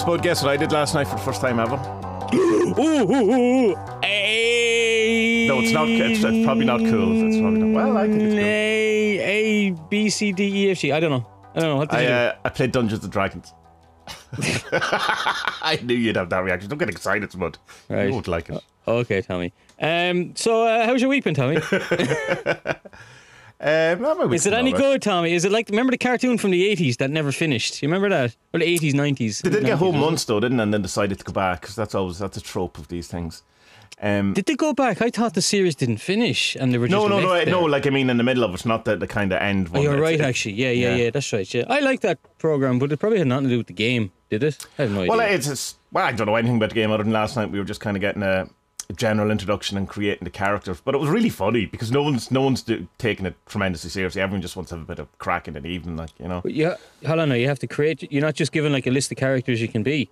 Spud, guess what I did last night for the first time ever? Ooh, ooh, ooh, A. No, it's not. It's, it's probably not cool. It's probably not. Well, I think it's cool. A A B C D E F G. I don't know. I don't know. What did I, you do? uh, I played Dungeons and Dragons. I knew you'd have that reaction. Don't get excited, Spud. Right. You won't like it. Okay, Tommy. Um, so uh, how's your week been, Tommy? Um, no, Is it any good, Tommy? Is it like remember the cartoon from the eighties that never finished? You remember that? Or the eighties, nineties? They did get home months though, didn't they? And then decided to go back because that's always that's a trope of these things. Um, Did they go back? I thought the series didn't finish and they were just no, no, no, left no. there. Like I mean, in the middle of it, not the, the kind of end Oh, one. you're right, it- actually. Yeah, yeah, yeah. yeah, That's right. Yeah, I like that program, but it probably had nothing to do with the game, did it? I have no idea. Well, it's, it's well, I don't know anything about the game other than last night we were just kind of getting a general introduction and creating the characters. But it was really funny because no one's no one's do, taking it tremendously seriously. Everyone just wants to have a bit of crack in the evening, like you know. But yeah, hold on. now, You have to create. You're not just given like a list of characters you can be.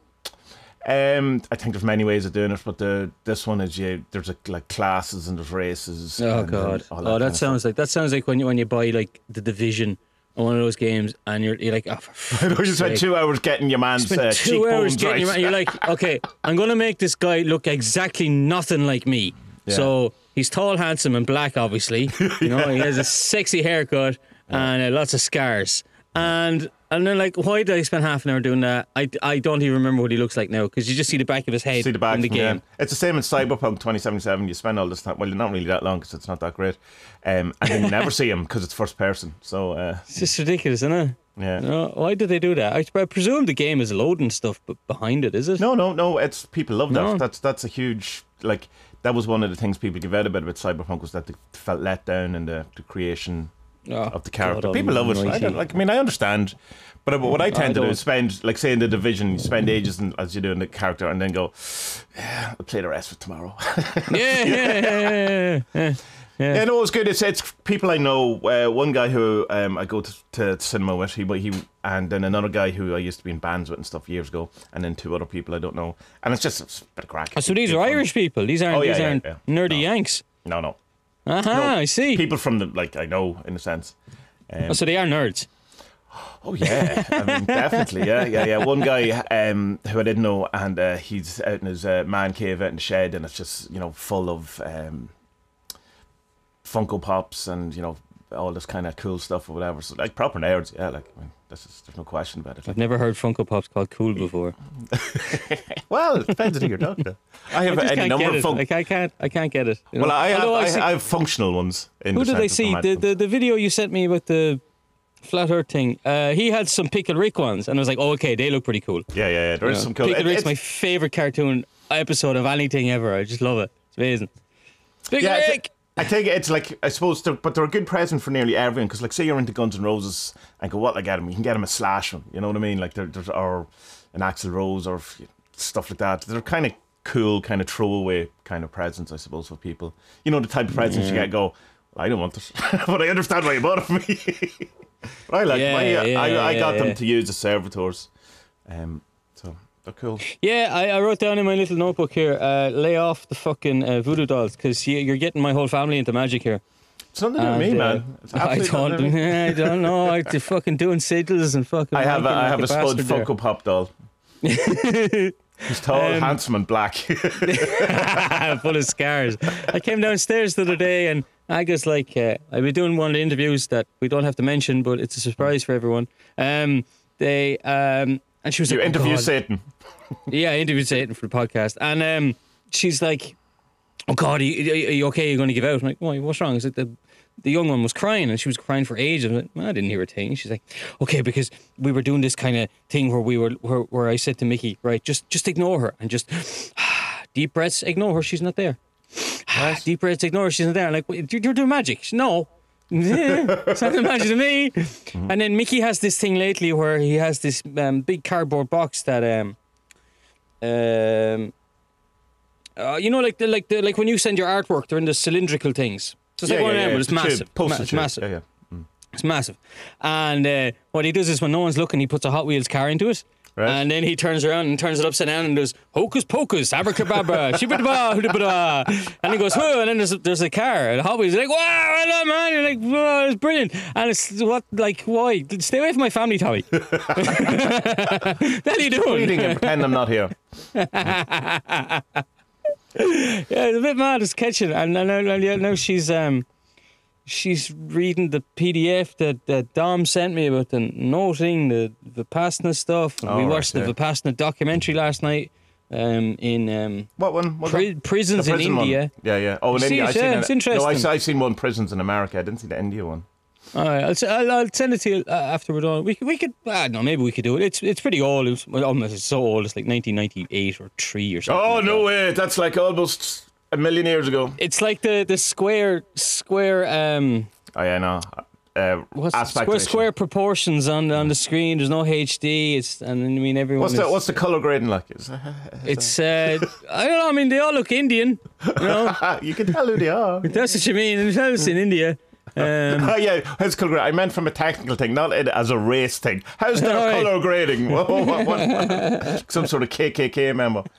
Um, I think there's many ways of doing it, but the this one is you. There's a, like classes and there's races. Oh God! all oh, that sounds like that sounds like when you when you buy like the division one of those games and you're you're like, oh, for I know you spent two hours getting your man's uh, two hours cheekbones getting right. your man. You're like, okay, I'm gonna make this guy look exactly nothing like me. So he's tall, handsome, and black. Obviously, you know, he has a sexy haircut and uh, lots of scars. And and then like, why did I spend half an hour doing that? I, I don't even remember what he looks like now because you just see the back of his head See the back in the from- yeah. game. It's the same in Cyberpunk 2077. You spend all this time. Well, not really that long because it's not that great. Um, and you never see him because it's first person. So uh, It's just ridiculous, isn't it? yeah. No, why did they do that? I, I presume the game is loading stuff b- behind it, is it? No, no, no. It's people love that. No. That's that's a huge like. That was one of the things people give out about about Cyberpunk was that they felt let down in the, the creation Oh, of the character. God people love it. I, don't, like, I mean, I understand, but what I tend to do is spend, like, say in the division, you spend ages in, as you do in the character, and then go, yeah, I'll play the rest for tomorrow. Yeah, yeah, yeah, yeah, yeah. yeah. No, it's good. It's it's people I know. Uh, one guy who um, I go to, to cinema with, he he, and then another guy who I used to be in bands with and stuff years ago, and then two other people I don't know, and it's just a bit of crack. Oh, so these are. Irish people. These aren't Oh, yeah, these aren't nerdy Yanks. No, no, Aha, No, I see. people from the like I know in a sense. Um, Oh, so they are nerds. Oh yeah, I mean definitely, yeah, yeah, yeah. One guy um, who I didn't know, and uh, he's out in his uh, man cave out in the shed, and it's just you know full of um, Funko Pops and you know all this kind of cool stuff or whatever. So like proper nerds, yeah. Like I mean, this is, there's no question about it. Like, I've never heard Funko Pops called cool before. well, it depends on who you're talking to. I I have just any number of. Funko. Like I can't, I can't get it. you well. I have, I, see- I have functional ones. In who did I see? the The, the video you sent me with the flat Earth thing. Uh, he had some Pickle Rick ones, and I was like, oh, okay, they look pretty cool. Yeah, yeah, yeah. There is You know, some cool. Pickle it- Rick's my favorite cartoon episode of anything ever. I just love it. It's amazing. Pickle Yeah, I Rick. I think it's like I suppose, they're, but they're a good present for nearly everyone. Because like, say you're into Guns N' Roses, and go, what I get him? You can get him a slash one. You know what I mean? Like, there- there's or an Axl Rose or stuff like that. They're kind of cool, kind of throwaway kind of presents, I suppose, for people. You know, the type of presents you get. Go, well, I don't want this, but I understand why you bought it for me. but I like. Yeah, my, uh, yeah, I, I got yeah, them yeah. to use as servitors, um, so cool. Yeah, I, I wrote down in my little notebook here. Uh, lay off the fucking uh, voodoo dolls because you, you're getting my whole family into magic here. It's nothing to me, uh, man. I don't, nothing to do with me. I don't know. I'm fucking doing sigils and fucking. I have a, I like have a spud bastard there. Funko Pop doll. He's tall, Um, handsome, and black. full of scars. I came downstairs the other day and Aga's like, uh, I'll be doing one of the interviews that we don't have to mention, but it's a surprise for everyone. Um, they um, and she was you like, oh, interview God. Satan. Yeah, I interviewed Satan for the podcast, and um, she's like, "Oh God, are you, are you okay? You're going to give out?" I'm like, "Why? What's wrong?" Is it the the young one was crying, and she was crying for ages. I'm like, well, I didn't hear a thing. She's like, "Okay," because we were doing this kind of thing where we were where, where I said to Mickey, "Right, just just ignore her and just deep breaths, ignore her. She's not there. deep breaths, ignore her. She's not there." I'm like, "You're, you're doing magic." She, no. It's not magic to me. And then Mickey has this thing lately where he has this um, big cardboard box that um, um, uh, you know, like the like the like when you send your artwork, they're in the cylindrical things. So it's like one of them, but it's massive. Ma- it's massive. Yeah, yeah. It's massive. And uh, what he does is when no one's looking, he puts a Hot Wheels car into it. Right. And then he turns around and turns it upside down and does hocus pocus, abracadabra, shibidaba. And he goes, whoa, and then there's there's a car. And Hobby's like, wow, well done, man. You're like, wow, it's brilliant. And it's what, like, why? Stay away from my family, Tommy. what are you doing? Reading and pretend I'm not here. Yeah, it's a bit mad. It's catching, and now, now now she's um, she's reading the PDF that, that Dom sent me about the noting the Vipassana stuff. And Oh, we right, watched yeah. the Vipassana documentary last night. Um, in um, What one? What pri- prisons The in prison one. India. Yeah, yeah. Oh, in You India. it, I seen yeah, it. it's No, I, interesting. I seen one prisons in America. I didn't see the India one. All right, I'll, s- I'll, I'll send it to you uh, after we're done. We we could, I don't know, maybe we could do it. It's it's pretty old. It's, well, almost it's so old. It's like 1998 or three or something. Oh like no that. way! That's like almost a million years ago. It's like the the square square um Oh yeah, no. Uh, square square proportions on on the screen. There's no HD. It's and I mean everyone. What's is, the what's the color grading like? Is, It's uh, I don't know. I mean they all look Indian. You know you can tell who they are. that's what you mean. It's in India. Um, Oh yeah, how's color grading? I meant from a technical thing, not as a race thing. How's their right. color grading? What, what, what- some sort of KKK member.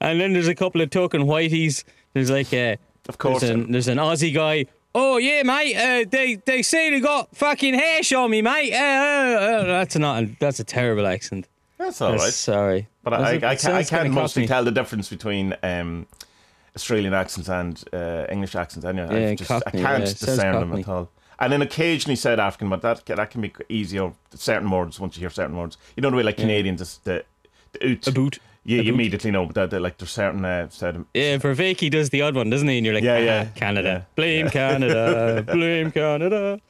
and then there's a couple of token whiteys. There's like a Of course. There's an, there's an Aussie guy. Oh yeah, mate. Uh, they they say they got fucking hash on me, mate. Uh, uh, uh, that's not. That's a terrible accent. That's all That's- right. Sorry, But I, I, I, can, I can kinda mostly tell the difference between um, Australian accents and uh, English accents. Anyway, Yeah, I, just, I can't yeah, discern them at all. And then occasionally South African, but that that can be easier. Certain words once you hear certain words, you know the way like Canadians, it's the, the oot. A boot. You, you immediately know that that, like there's certain uh, certain. Yeah, Vervaeke does the odd one, doesn't he? And you're like, Yeah, ah, yeah, Canada, yeah. blame Canada, blame Canada.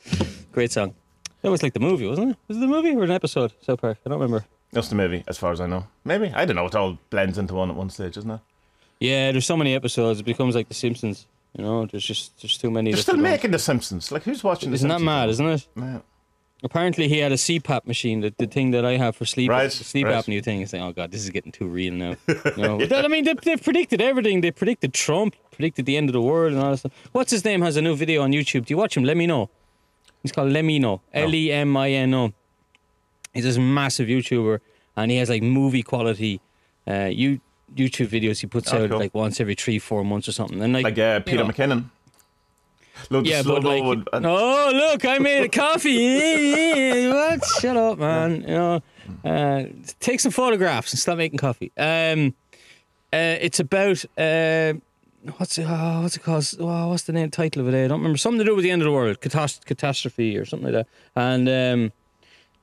Great song. That was like the movie, wasn't it? Was it the movie or an episode? South Park. I don't remember. That's the movie, as far as I know. Maybe I don't know. It all blends into one at one stage, isn't it? Yeah, there's so many episodes. It becomes like The Simpsons. You know, there's just there's too many. They're still making The Simpsons. Like who's watching? The Isn't that Simpsons? mad? Isn't it? Yeah. Apparently, he had a CPAP machine, the, the thing that I have for sleep, Right, sleep right. apnea thing. He's saying, "Oh God, this is getting too real now." You know, But I mean, they, they've predicted everything. They predicted Trump, predicted the end of the world, and all that stuff. What's his name? Has a new video on YouTube. Do you watch him? Let me know. He's called Lemino, L E M I N O. He's this massive YouTuber, and he has like movie quality, uh, you YouTube videos he puts Oh, out cool. like once every three, four months or something. And like, Like uh, Peter know. McKinnon. Loads yeah, of but slow-mo like, and- and- oh look, I made a coffee. what? Shut up, man. You know, uh, take some photographs and stop making coffee. Um, uh, it's about uh, what's it? Oh, what's it called? Oh, what's the name title of it? I don't remember. Something to do with the end of the world, Catast- catastrophe or something like that. And um,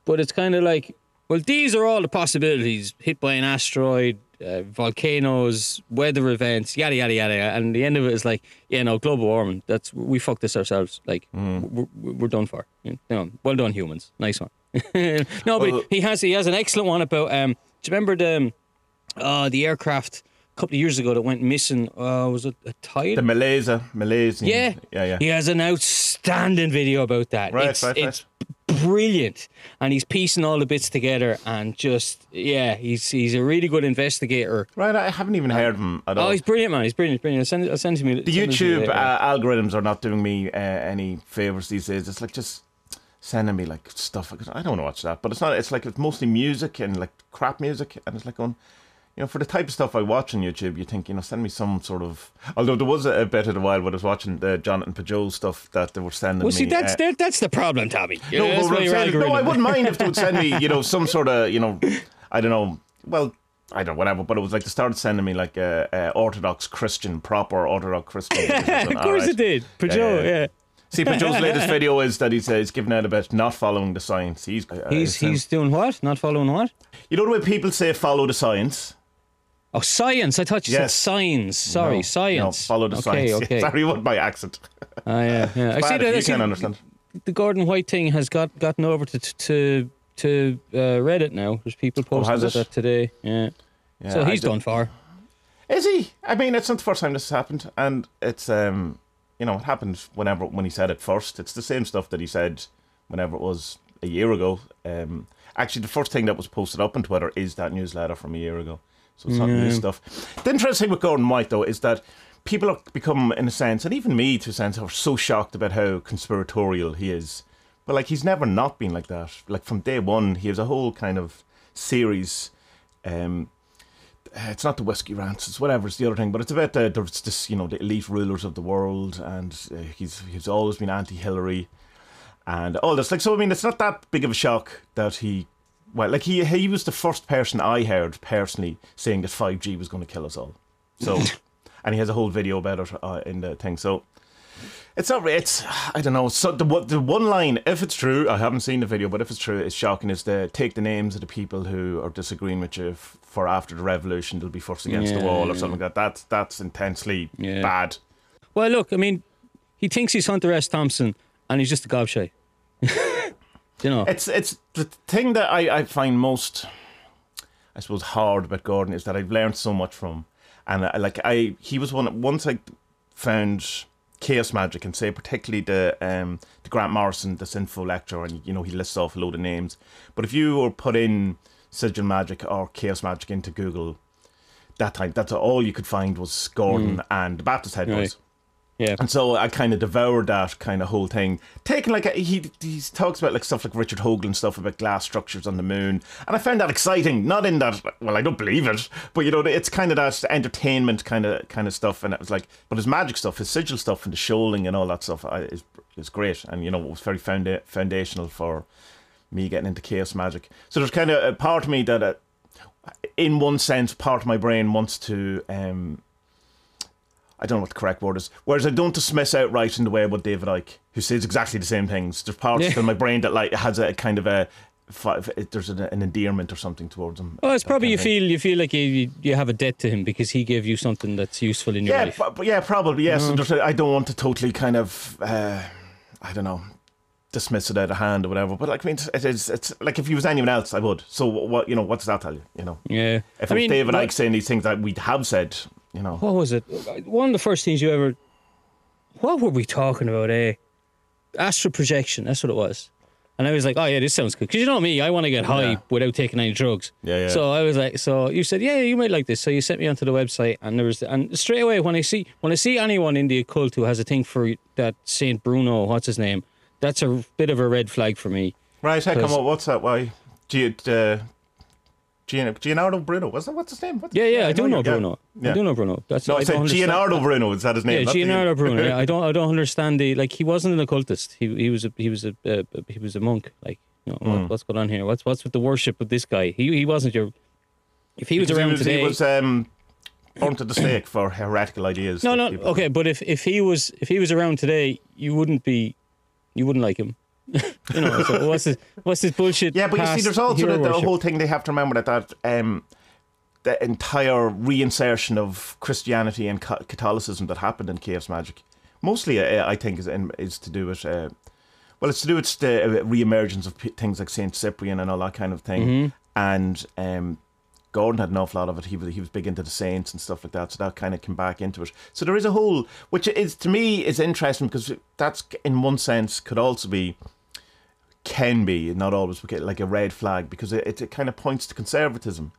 but it's kind of like, well, these are all the possibilities: hit by an asteroid, uh, volcanoes, weather events, yada yada yada. And the end of it is like, yeah, no, global warming. That's we fucked this ourselves. Like, we're, we're done for. You know, well done, humans. Nice one. no, but Well- he has he has an excellent one about. Um, do you remember the um, uh, the aircraft a couple of years ago that went missing? Uh, was it a tide? the Malaysia, Malaysian. Yeah, yeah, yeah. He has an outstanding video about that. Right, it's, right, right. Brilliant, and he's piecing all the bits together, and just yeah, he's he's a really good investigator. Right, I haven't even heard of him at all. Oh, he's brilliant, man. He's brilliant, brilliant. I'll send, I'll send to me. the send to you YouTube uh, algorithms are not doing me uh, any favors these days. It's like just sending me like stuff. I don't want to watch that, but it's not. It's like it's mostly music and like crap music, and it's like going. You know, for the type of stuff I watch on YouTube, you think, you know, send me some sort of. Although there was a, a bit of a while when I was watching the Jonathan Pageau stuff that they were sending well, see, me. that's uh, that, that's the problem, Tommy. Yeah, No, that's but I'm saying no, I wouldn't mind if they would send me, you know, some sort of, you know, I don't know, well, I don't know, whatever, but it was like they started sending me like a, a Orthodox Christian, proper Orthodox Christian. of course it did. Pageau, Yeah, yeah, yeah. See, Pageau's latest video is that he's, uh, he's giving out about not following the science. He's, uh, He's he's doing what? Not following what? you know the way people say follow the science? Oh, science. I thought you Yes. said signs. Sorry, No, science. No, follow the okay, science. Okay, Sorry about my accent. Ah, yeah, yeah. I see that. You can't understand. the Gordon White thing has got gotten over to to to uh, Reddit now. There's people posting Oh, about it? that today. Yeah. Yeah, so he's done for. Is he? I mean, it's not the first time this has happened, and it's um, you know, it happened whenever when he said it first. It's the same stuff that he said whenever it was a year ago. Um, actually, the first thing that was posted up on Twitter is that newsletter from a year ago, so it's not new stuff. The interesting thing with Gordon White though is that people have become, in a sense, and even me to a sense, are so shocked about how conspiratorial he is. But like he's never not been like that. Like from day one, he has a whole kind of series. Um, it's not the whiskey rants, it's whatever. It's the other thing, but it's about uh, there's this, you know, the elite rulers of the world, and uh, he's he's always been anti-Hillary, and all this. Like, so I mean, it's not that big of a shock that he, well, like he he was the first person I heard personally saying that five G was going to kill us all. So, and he has a whole video about it uh, in the thing. So, it's not. It's I don't know. So the one- the one line, if it's true, I haven't seen the video, but if it's true, it's shocking. Is to take the names of the people who are disagreeing with you f- for after the revolution, they'll be forced against the wall or yeah. something like that. That's that's intensely Yeah. bad. Well, look, I mean, he thinks he's Hunter S. Thompson, and he's just a gobshite. you know. It's it's the thing that I, I find most, I suppose, hard about Gordon is that I've learned so much from, and I, like I he was one once I found chaos magic and say particularly the um the Grant Morrison Disinfo lecture and you know he lists off a load of names, but if you were put in sigil magic or chaos magic into Google. That time, that's all you could find was Gordon and the Baptist head Right. Yeah. And so I kind of devoured that kind of whole thing. Taking like a, he he talks about like stuff like Richard Hoagland stuff about glass structures on the moon, and I found that exciting. Not in that well, I don't believe it, but you know it's kind of that entertainment kind of kind of stuff. And it was like, but his magic stuff, his sigil stuff, and the shoaling and all that stuff is is great. And you know it was very founda- foundational for me getting into chaos magic. So there's kind of a part of me that, uh, in one sense, part of my brain wants to. Um, I don't know what the correct word is. Whereas I don't dismiss outright in the way about David Icke, who says exactly the same things. There's parts Yeah. in my brain that like has a kind of a there's an, an endearment or something towards him. Oh, it's probably you feel you feel like you you have a debt to him because he gave you something that's useful in your Yeah, life. but, but yeah, probably yes. There's a- I don't want to totally kind of uh, I don't know dismiss it out of hand or whatever. But like I mean, it's, it's it's like if he was anyone else, I would. So what you know? What does that tell you? You know, Yeah, if it I was mean, David like- Icke saying these things that we have said, you know. what was it? One of the first things you ever. What were we talking about? Eh, astral projection. That's what it was. And I was like, oh yeah, this sounds good. Because you know me, I want to get high Yeah. without taking any drugs. Yeah, yeah. So I was like, so you said, yeah, you might like this. So you sent me onto the website, and there was, and straight away when I see when I see anyone in the occult who has a thing for that Saint Bruno, what's his name? That's a bit of a red flag for me. Right, hey, come on, what's that? Why? Gi- uh, Gian- Gianardo Bruno, was that what's his name? What's Yeah, yeah, I do know you're- Bruno. Yeah. I do know Bruno. That's No, I I said Gianardo Bruno. Is that his name? Yeah, Gianardo Bruno. Yeah, I don't, I don't understand the like. He wasn't an occultist. He, he was, a, he was a, uh, he was a monk. Like, you know, Hmm. what, what's going on here? What's, what's with the worship of this guy? He, he wasn't your. If he was Because around he was, today, He was um, burned to the stake for heretical ideas. no, no, okay, but if, if he was, if he was around today, you wouldn't be, you wouldn't like him. you know, so what's this, what's this bullshit? Yeah, but you see, there's also the, the whole thing they have to remember that that um, the entire reinsertion of Christianity and Catholicism that happened in Chaos Magic, mostly uh, I think is in, is to do with. Uh, well, it's to do with the uh, re-emergence of p- things like Saint Cyprian and all that kind of thing, Mm-hmm. and um, Gordon had an awful lot of it. He was he was big into the saints and stuff like that, so that kind of came back into it. So there is a whole, which is to me is interesting because that's in one sense could also be can be not always but like a red flag because it, it, it kind of points to conservatism.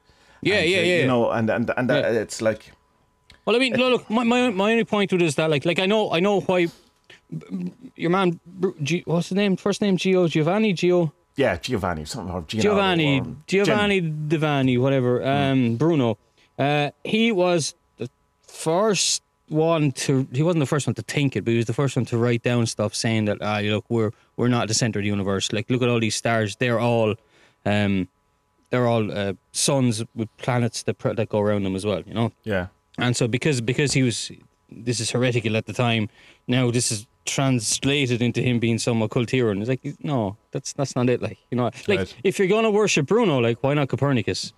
Yeah, And, yeah, uh, yeah. You know, and and and that, it's like Well, I mean, look, look, my, my my only point to it is that, like, like I know, I know why your man, G, what's his name? First name Gio Giovanni Gio yeah, Giovanni something or Giovanni or Giovanni Gin- Divani, whatever. Um, Bruno. Uh, he was the first one to. He wasn't the first one to think it, but he was the first one to write down stuff saying that, ah, look, we're we're not the center of the universe. Like, look at all these stars. They're all, um, they're all uh, suns with planets that pr- that go around them as well. You know. yeah. And so because because he was this is heretical at the time, now this is translated into him being some occult hero. And it's like no, that's that's not it. Like you know, like Right. if you're gonna worship Bruno, like why not Copernicus?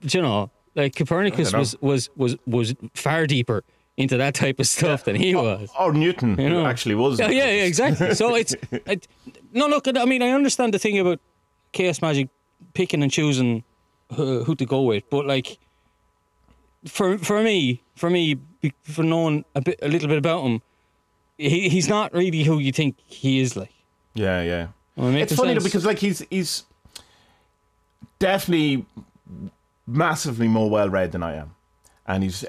Do you know, like Copernicus know. was was was was far deeper into that type of stuff than he oh, was. Or Newton You know. actually was. Yeah, yeah, yeah, exactly. So it's it, no look. I mean, I understand the thing about chaos magic, picking and choosing who, who to go with, but like for for me, for me, for knowing a bit, a little bit about him, he he's not really who you think he is. Like, Yeah, yeah. Am I making It's funny though because like he's he's definitely massively more well read than I am, and he's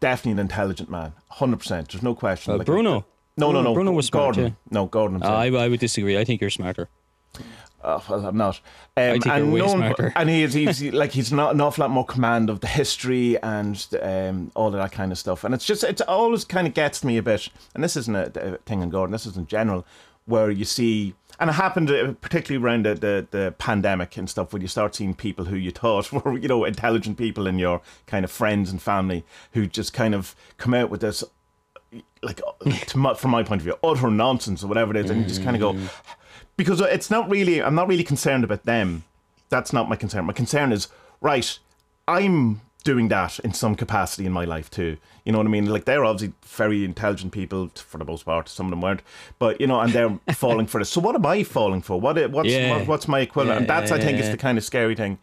definitely an intelligent man, hundred percent. There's no question. uh, Like, Bruno. No, no, no. Bruno was smart, Gordon. yeah. No, Gordon. Uh. I, I would disagree. I think you're smarter. Oh, well, I'm not. Um, think you're and way no one- smarter. And he's, he's like he's not an awful lot more command of the history and um, all of that kind of stuff. And it's just it always kind of gets me a bit. And this isn't a, a thing in Gordon. This is in general where you see. And it happened uh, particularly around the, the, the pandemic and stuff, when you start seeing people who you thought were, you know, intelligent people in your kind of friends and family who just kind of come out with this like to my, from my point of view, utter nonsense or whatever it is, and you just kind of go because it's not really. I'm not really concerned about them. That's not my concern. My concern is right. I'm doing that in some capacity in my life too. You know what I mean? Like they're obviously very intelligent people for the most part. Some of them weren't, but you know, and they're falling for this. So what am I falling for? What what's Yeah. what, what's my equivalent? and Yeah, that's I think is the kind of scary thing.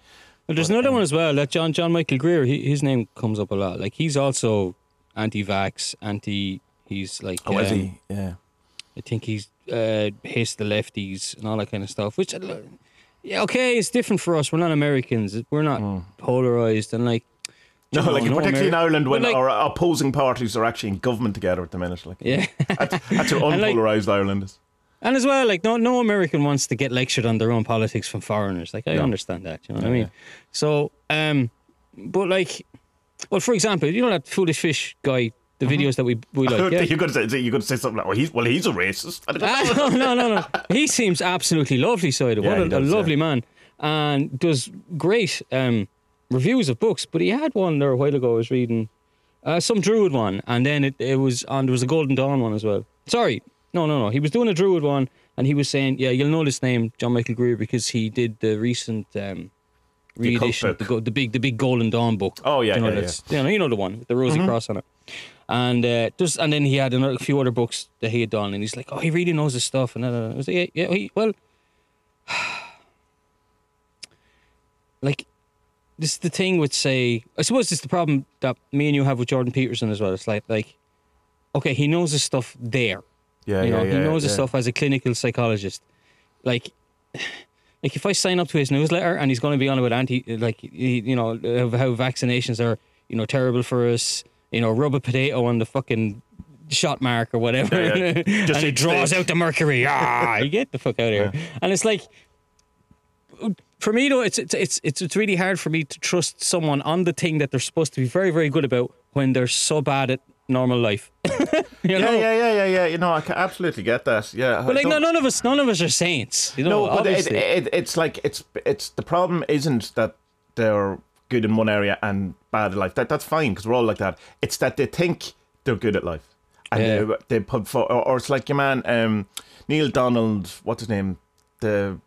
Well, there's another one as well. That John John Michael Greer. He, his name comes up a lot. Like he's also anti-vax, anti. He's like. Oh, is um, he? Yeah. I think he's uh, hates the lefties and all that kind of stuff. Which, uh, yeah, okay, it's different for us. We're not Americans. We're not polarized and like. No, like know, particularly in Ireland when like- our opposing parties are actually in government together at the minute. Like, Yeah. that's, that's how And, like- Ireland is. And as well, like no no American wants to get lectured on their own politics from foreigners. Like I No. understand that, you know what I mean? So, um, but like, well, for example, you know that foolish fish guy, the videos that we we like. Yeah? you could say you could say something like, "Well, he's well, he's a racist." Ah, no, no, no, no. He seems absolutely lovely, so Yeah, what a, does, a lovely yeah. man, and does great um, reviews of books. But he had one there a while ago. I was reading uh, some Druid one, and then it, it was on. There was a Golden Dawn one as well. Sorry, no, no, no. He was doing a Druid one, and he was saying, "Yeah, you'll know this name, John Michael Greer, because he did the recent." Um, The cult Reedition of the, the big the big Golden Dawn book. Oh, yeah, you know, yeah, Mm-hmm. You know, you know the one with the rosy cross on it. And uh, just and then he had another, a few other books that he had done, and he's like, "Oh, he really knows his stuff." And uh, I was like, "Yeah, yeah he, well, like this is the thing with say, I suppose it's the problem that me and you have with Jordan Peterson as well. It's like, like, okay, he knows his stuff there. Yeah, You know, yeah, he yeah, knows his stuff as a clinical psychologist. Like, like if I sign up to his newsletter and he's going to be on about anti, like you know how vaccinations are, you know, terrible for us. You know, rub a potato on the fucking shot mark or whatever, Yeah, yeah. Just and it draws out the mercury. Ah, you get the fuck out of here. And it's like, for me though, it's it's it's it's it's really hard for me to trust someone on the thing that they're supposed to be very very good about when they're so bad at normal life. you Yeah, know? yeah, yeah, yeah, yeah. You know, I can absolutely get that. Yeah, But like, no, none of us, none of us are saints. You know, no, but it, it, it's like it's it's the problem isn't that they're good in one area and bad at life. That that's fine because we're all like that. It's that they think they're good at life, and Yeah. they, they put for or, or it's like your man um, Neil Donald. What's his name? The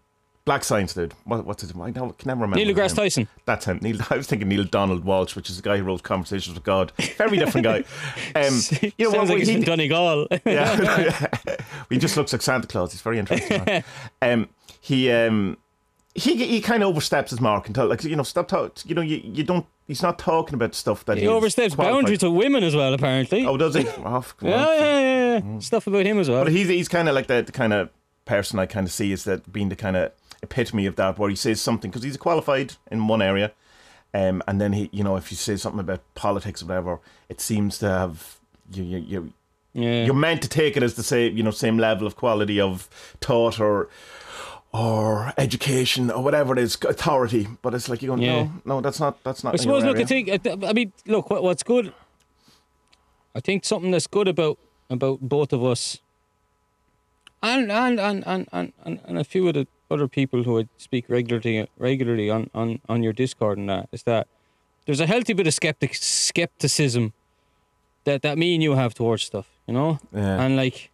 black science dude. What, what's his name? I can never remember. Neil deGrasse. Tyson. That's him. Neil, I was thinking Neale Donald Walsch, which is the guy who wrote Conversations with God. Very different guy. Um, you know, Sounds like he's he- Donegal. yeah. he just looks like Santa Claus. He's very interesting. um, he um, he he kind of oversteps his mark and tell like you know stop talk. You know you, you don't. He's not talking about stuff that he oversteps qualified- boundaries to women as well, apparently. Oh, does he? Oh, yeah, yeah, yeah, yeah. Stuff about him as well. But he's he's kind of like the, the kind of person I kind of see is that being the kind of epitome of that, where he says something because he's qualified in one area, um, and then he, you know, if you say something about politics or whatever, it seems to have you you. you yeah. you're meant to take it as the same, you know, same level of quality of thought or or education or whatever it is, authority. But it's like you go, Yeah. no, no, that's not, that's not. I suppose, look, I think, I mean, look, what, what's good, I think something that's good about about both of us and and and, and, and, and a few of the other people who I speak regularly regularly on, on, on your Discord and that is that there's a healthy bit of skeptic skepticism that, that me and you have towards stuff, you know? Yeah. And like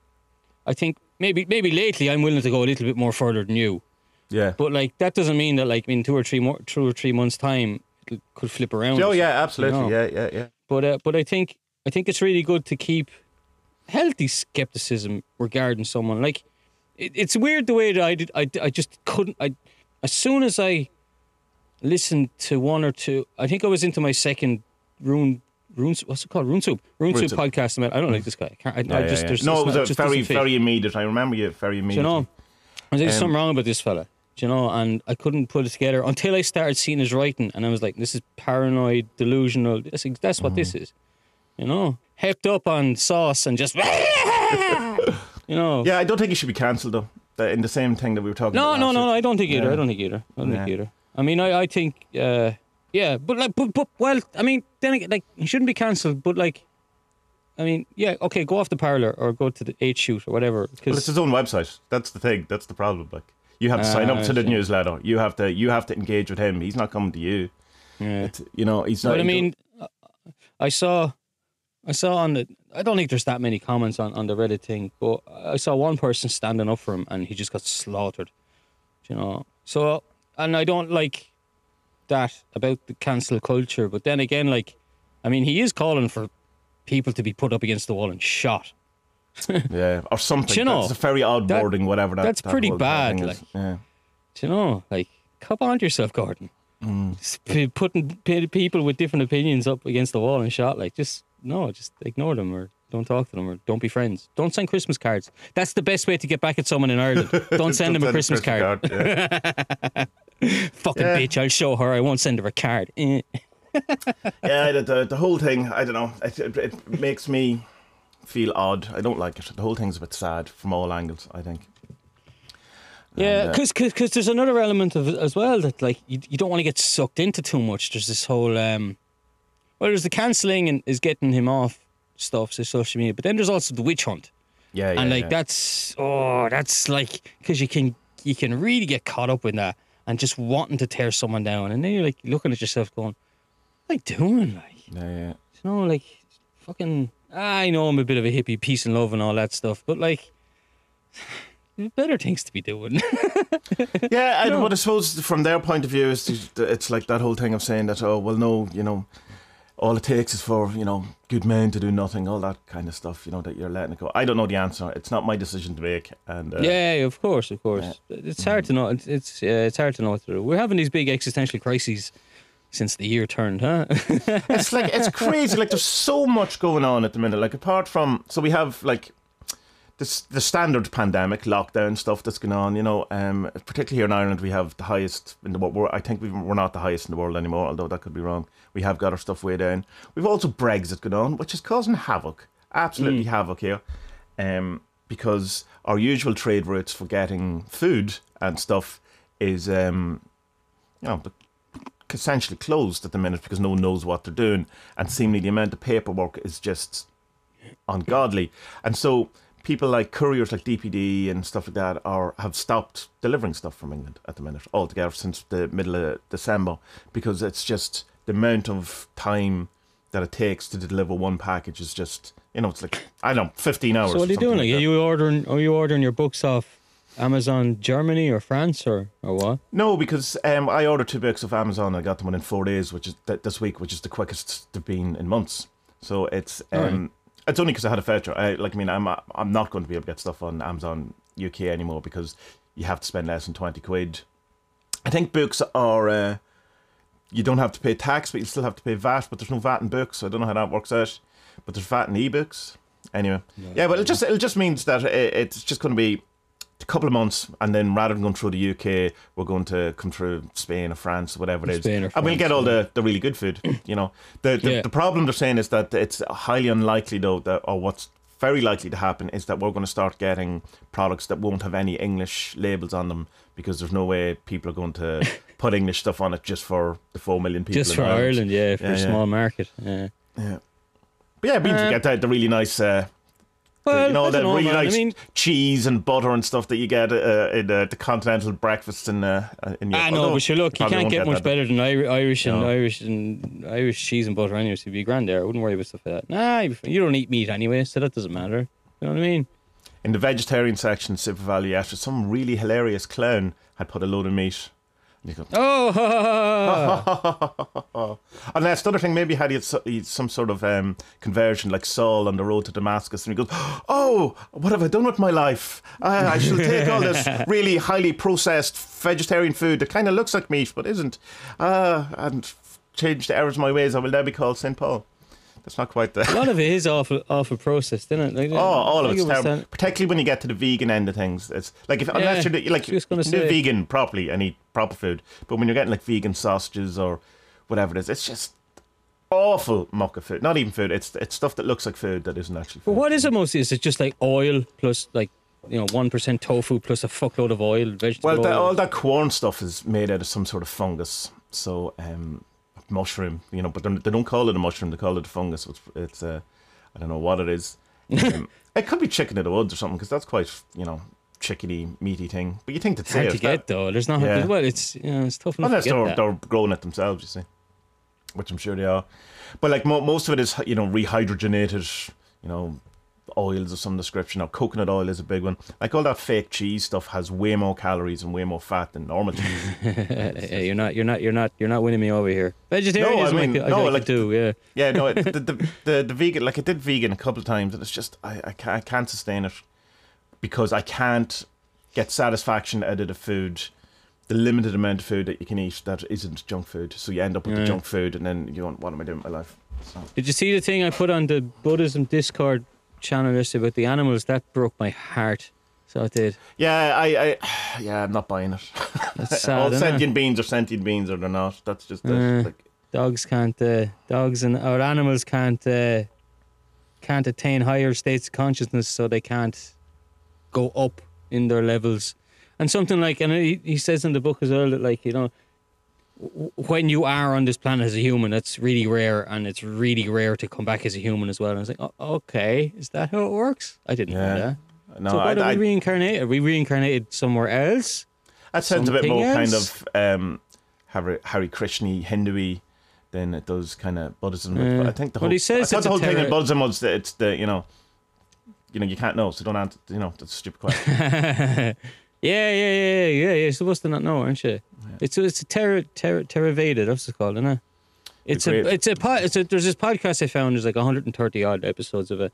I think maybe maybe lately I'm willing to go a little bit more further than you. yeah. But like that doesn't mean that like in two or three more two or three months time it could flip around. Oh yeah, absolutely. know. Yeah, yeah, yeah. But uh, but I think I think it's really good to keep healthy skepticism regarding someone. Like it, it's weird the way that I did. I, I just couldn't. I as soon as I listened to one or two, I think I was into my second rune. Rune, what's it called? Rune soup. Rune, Rune soup Soup. podcast. I, mean, I don't like this guy. I, I, Yeah, I just yeah. there's no, it was not- very, very immediate. I remember you very Do you immediate. know? I think Um, something wrong about this fella. Do you know? And I couldn't put it together until I started seeing his writing, and I was like, "This is paranoid, delusional. That's, that's what Mm. this is." You know, hepped up on sauce and just you know. Yeah, I don't think he should be cancelled though. In the same thing that we were talking No, about. no, last no, week. no. I don't think either. Yeah. I don't think either. I don't think Yeah. either. I mean, I, I think, uh, yeah, but like, but, but, well, I mean, then again, like, he shouldn't be cancelled. But like, I mean, yeah, okay, go off the Parler or go to the eight shoot or whatever. Well, it's Because his own website. That's the thing. That's the problem. Like you have to Ah, sign up I to the see. newsletter. You have to you have to engage with him. He's not coming to you. yeah. It's, you know, he's not. But I mean, I saw, I saw on the. I don't think there's that many comments on, on the Reddit thing, but I saw one person standing up for him, and he just got slaughtered. You know, so and I don't like that about the cancel culture. But then again, like, I mean, he is calling for people to be put up against the wall and shot. yeah, or something. Do you know, that's a very odd that- wording. Whatever that. that's that pretty bad, like. yeah. Do you know, like, come on to yourself, Gordon. Mm. P- putting p- people with different opinions up against the wall and shot, like, just no, just ignore them or don't talk to them or don't be friends. Don't send Christmas cards. That's the best way to get back at someone in Ireland. Don't send them a Christmas card. yeah. Fucking Yeah. bitch, I'll show her. I won't send her a card. Yeah, the, the the whole thing. I don't know. It, it, it makes me feel odd. I don't like it. The whole thing's a bit sad from all angles. I think. Yeah, And, uh, because cause, there's another element of it as well that like you, you don't want to get sucked into too much. There's this whole um, well, there's the cancelling and is getting him off stuff, so social media, but then there's also the witch hunt. Yeah, yeah. and like yeah. that's oh that's like because you can you can really get caught up in that and just wanting to tear someone down and then you're like looking at yourself going what am I doing like Yeah, yeah. you know like fucking I know I'm a bit of a hippie peace and love and all that stuff but like there's better things to be doing Yeah, and No. what I suppose from their point of view is it's like that whole thing of saying that oh well no you know all it takes is for you know good men to do nothing all that kind of stuff you know that you're letting it go. I don't know the answer. It's not my decision to make. And uh, yeah of course of course it's hard to know it's it's, uh, it's hard to know what to do we're having these big existential crises since the year turned huh it's like it's crazy. Like there's so much going on at the minute. Like apart from so we have like this the standard pandemic lockdown stuff that's going on. You know, um, particularly here in Ireland, we have the highest in the world. We're, I think we've, we're not the highest in the world anymore, although that could be wrong. We have got our stuff way down. We've also Brexit going on, which is causing havoc, absolutely havoc here, um, because our usual trade routes for getting food and stuff is, um, you know, essentially closed at the minute because no one knows what they're doing, and seemingly the amount of paperwork is just ungodly. And so people like couriers like DPD and stuff like that are have stopped delivering stuff from England at the minute altogether since the middle of December because it's just the amount of time that it takes to deliver one package is just you know it's like I don't know 15 hours. So what are you doing? Like, are you ordering? Are you ordering your books off Amazon Germany or France or or what? No, because um, I ordered two books off Amazon. I got them within four days, which is th- this week, which is the quickest they've been in months. So it's um. It's only because I had a voucher. I like. I mean, I'm I'm not going to be able to get stuff on Amazon UK anymore because you have to spend less than twenty quid. I think books are. Uh, you don't have to pay tax, but you still have to pay VAT. But there's no VAT in books, so I don't know how that works out. But there's VAT in ebooks. Anyway, yeah, but it just it just means that it, it's just going to be a couple of months, and then rather than going through the UK, we're going to come through Spain or France, whatever it is, Spain or and we'll get all the, the really good food. You know, the the, Yeah. the problem they're saying is that it's highly unlikely though that or what's very likely to happen is that we're going to start getting products that won't have any English labels on them because there's no way people are going to put English stuff on it just for the four million people. Just in for Ireland, yeah, for Yeah, a yeah. small market. Yeah. Yeah. But yeah, it means Uh, get the, the really nice, uh, Well, you know, I the know, really man. I mean- cheese and butter and stuff that you get uh, in uh, the continental breakfast in uh, in your. I know, but sure, look, you can't won't get much that. better than Irish and No. Irish and Irish cheese and butter anyway. So you'd be grand there. I wouldn't worry about stuff like that. Nah, you you don't eat meat anyway, so that doesn't matter. You know what I mean? In the vegetarian section, SuperValu, after some really hilarious clown had put a load of meat. Go, Oh, and that's the other thing. Maybe had he had he had some sort of um, conversion, like Saul on the road to Damascus, and he goes, "Oh, what have I done with my life? I, I shall take all this really highly processed vegetarian food that kind of looks like meat but isn't, uh, and change the errors of my ways. I will now be called Saint Paul." That's not quite the. a lot of it is awful, awful processed, isn't it? Like, Oh, all of it's it terrible. Particularly when you get to the vegan end of things. It's like if unless Yeah, you're like you can do vegan properly and eat proper food, but when you're getting like vegan sausages or whatever it is, it's just awful muck of food. Not even food. It's it's stuff that looks like food that isn't actually But what is it mostly? Is it just like oil plus like you know one percent tofu plus a fuckload of oil, vegetable Well, the, all that Quorn stuff is made out of some sort of fungus. So, um, mushroom, you know, but they're- don't call it a mushroom; they call it a fungus. It's, it's uh, I don't know what it is. Um, it could be chicken of the woods or something because that's quite, you know, chickeny, meaty thing. But you think It's hard to get though. There's not Yeah. well. It's you know, it's tough enough unless to they're, that. they're growing it themselves, you see, which I'm sure they are. But like mo- most of it is, you know, rehydrogenated, you know, oils of some description. Now, coconut oil is a big one. Like all that fake cheese stuff has way more calories and way more fat than normal cheese. You're not. You're not. You're not. You're not winning me over here. Vegetarianism, I I, mean, could- I, no, I could like- do. Yeah. Yeah, no, it, the, the, the the vegan like I did vegan a couple of times, and it's just I I can't, I can't sustain it because I can't get satisfaction out of the food, the limited amount of food that you can eat that isn't junk food. So you end up with the junk food, and then you want what am I doing with my life? So, Did you see the thing I put on the Buddhism Discord channel yesterday about the animals? That broke my heart. So it did. yeah, I, I yeah, I'm not buying it. That's All sad. it? sentient beings are sentient beings, or they're not. That's just it. Uh, like Dogs can't. Uh, dogs and or animals can't. Uh, can't attain higher states of consciousness, so they can't go up in their levels. And something like, and he, he says in the book as well that, like, you know, when you are on this planet as a human, that's really rare, and it's really rare to come back as a human as well. And I was like, oh, okay, is that how it works? I didn't know that. no, so I, I, we reincarnated? Are we reincarnated somewhere else? that sounds a bit something more kind of um, Hare, Hare Krishna Hindu than it does kind of Buddhism. Yeah. But I think the Well, whole he says I the whole thing in Buddhism was that it's the you know, you know you can't know, so don't answer. You know that's a stupid question. yeah, yeah, yeah, yeah, yeah. You're supposed to not know, aren't you? It's a, it's a terror terror Theravada. That's what it's called, isn't it? It's a it's a pod, it's a there's this podcast I found. There's like 130 odd episodes of it,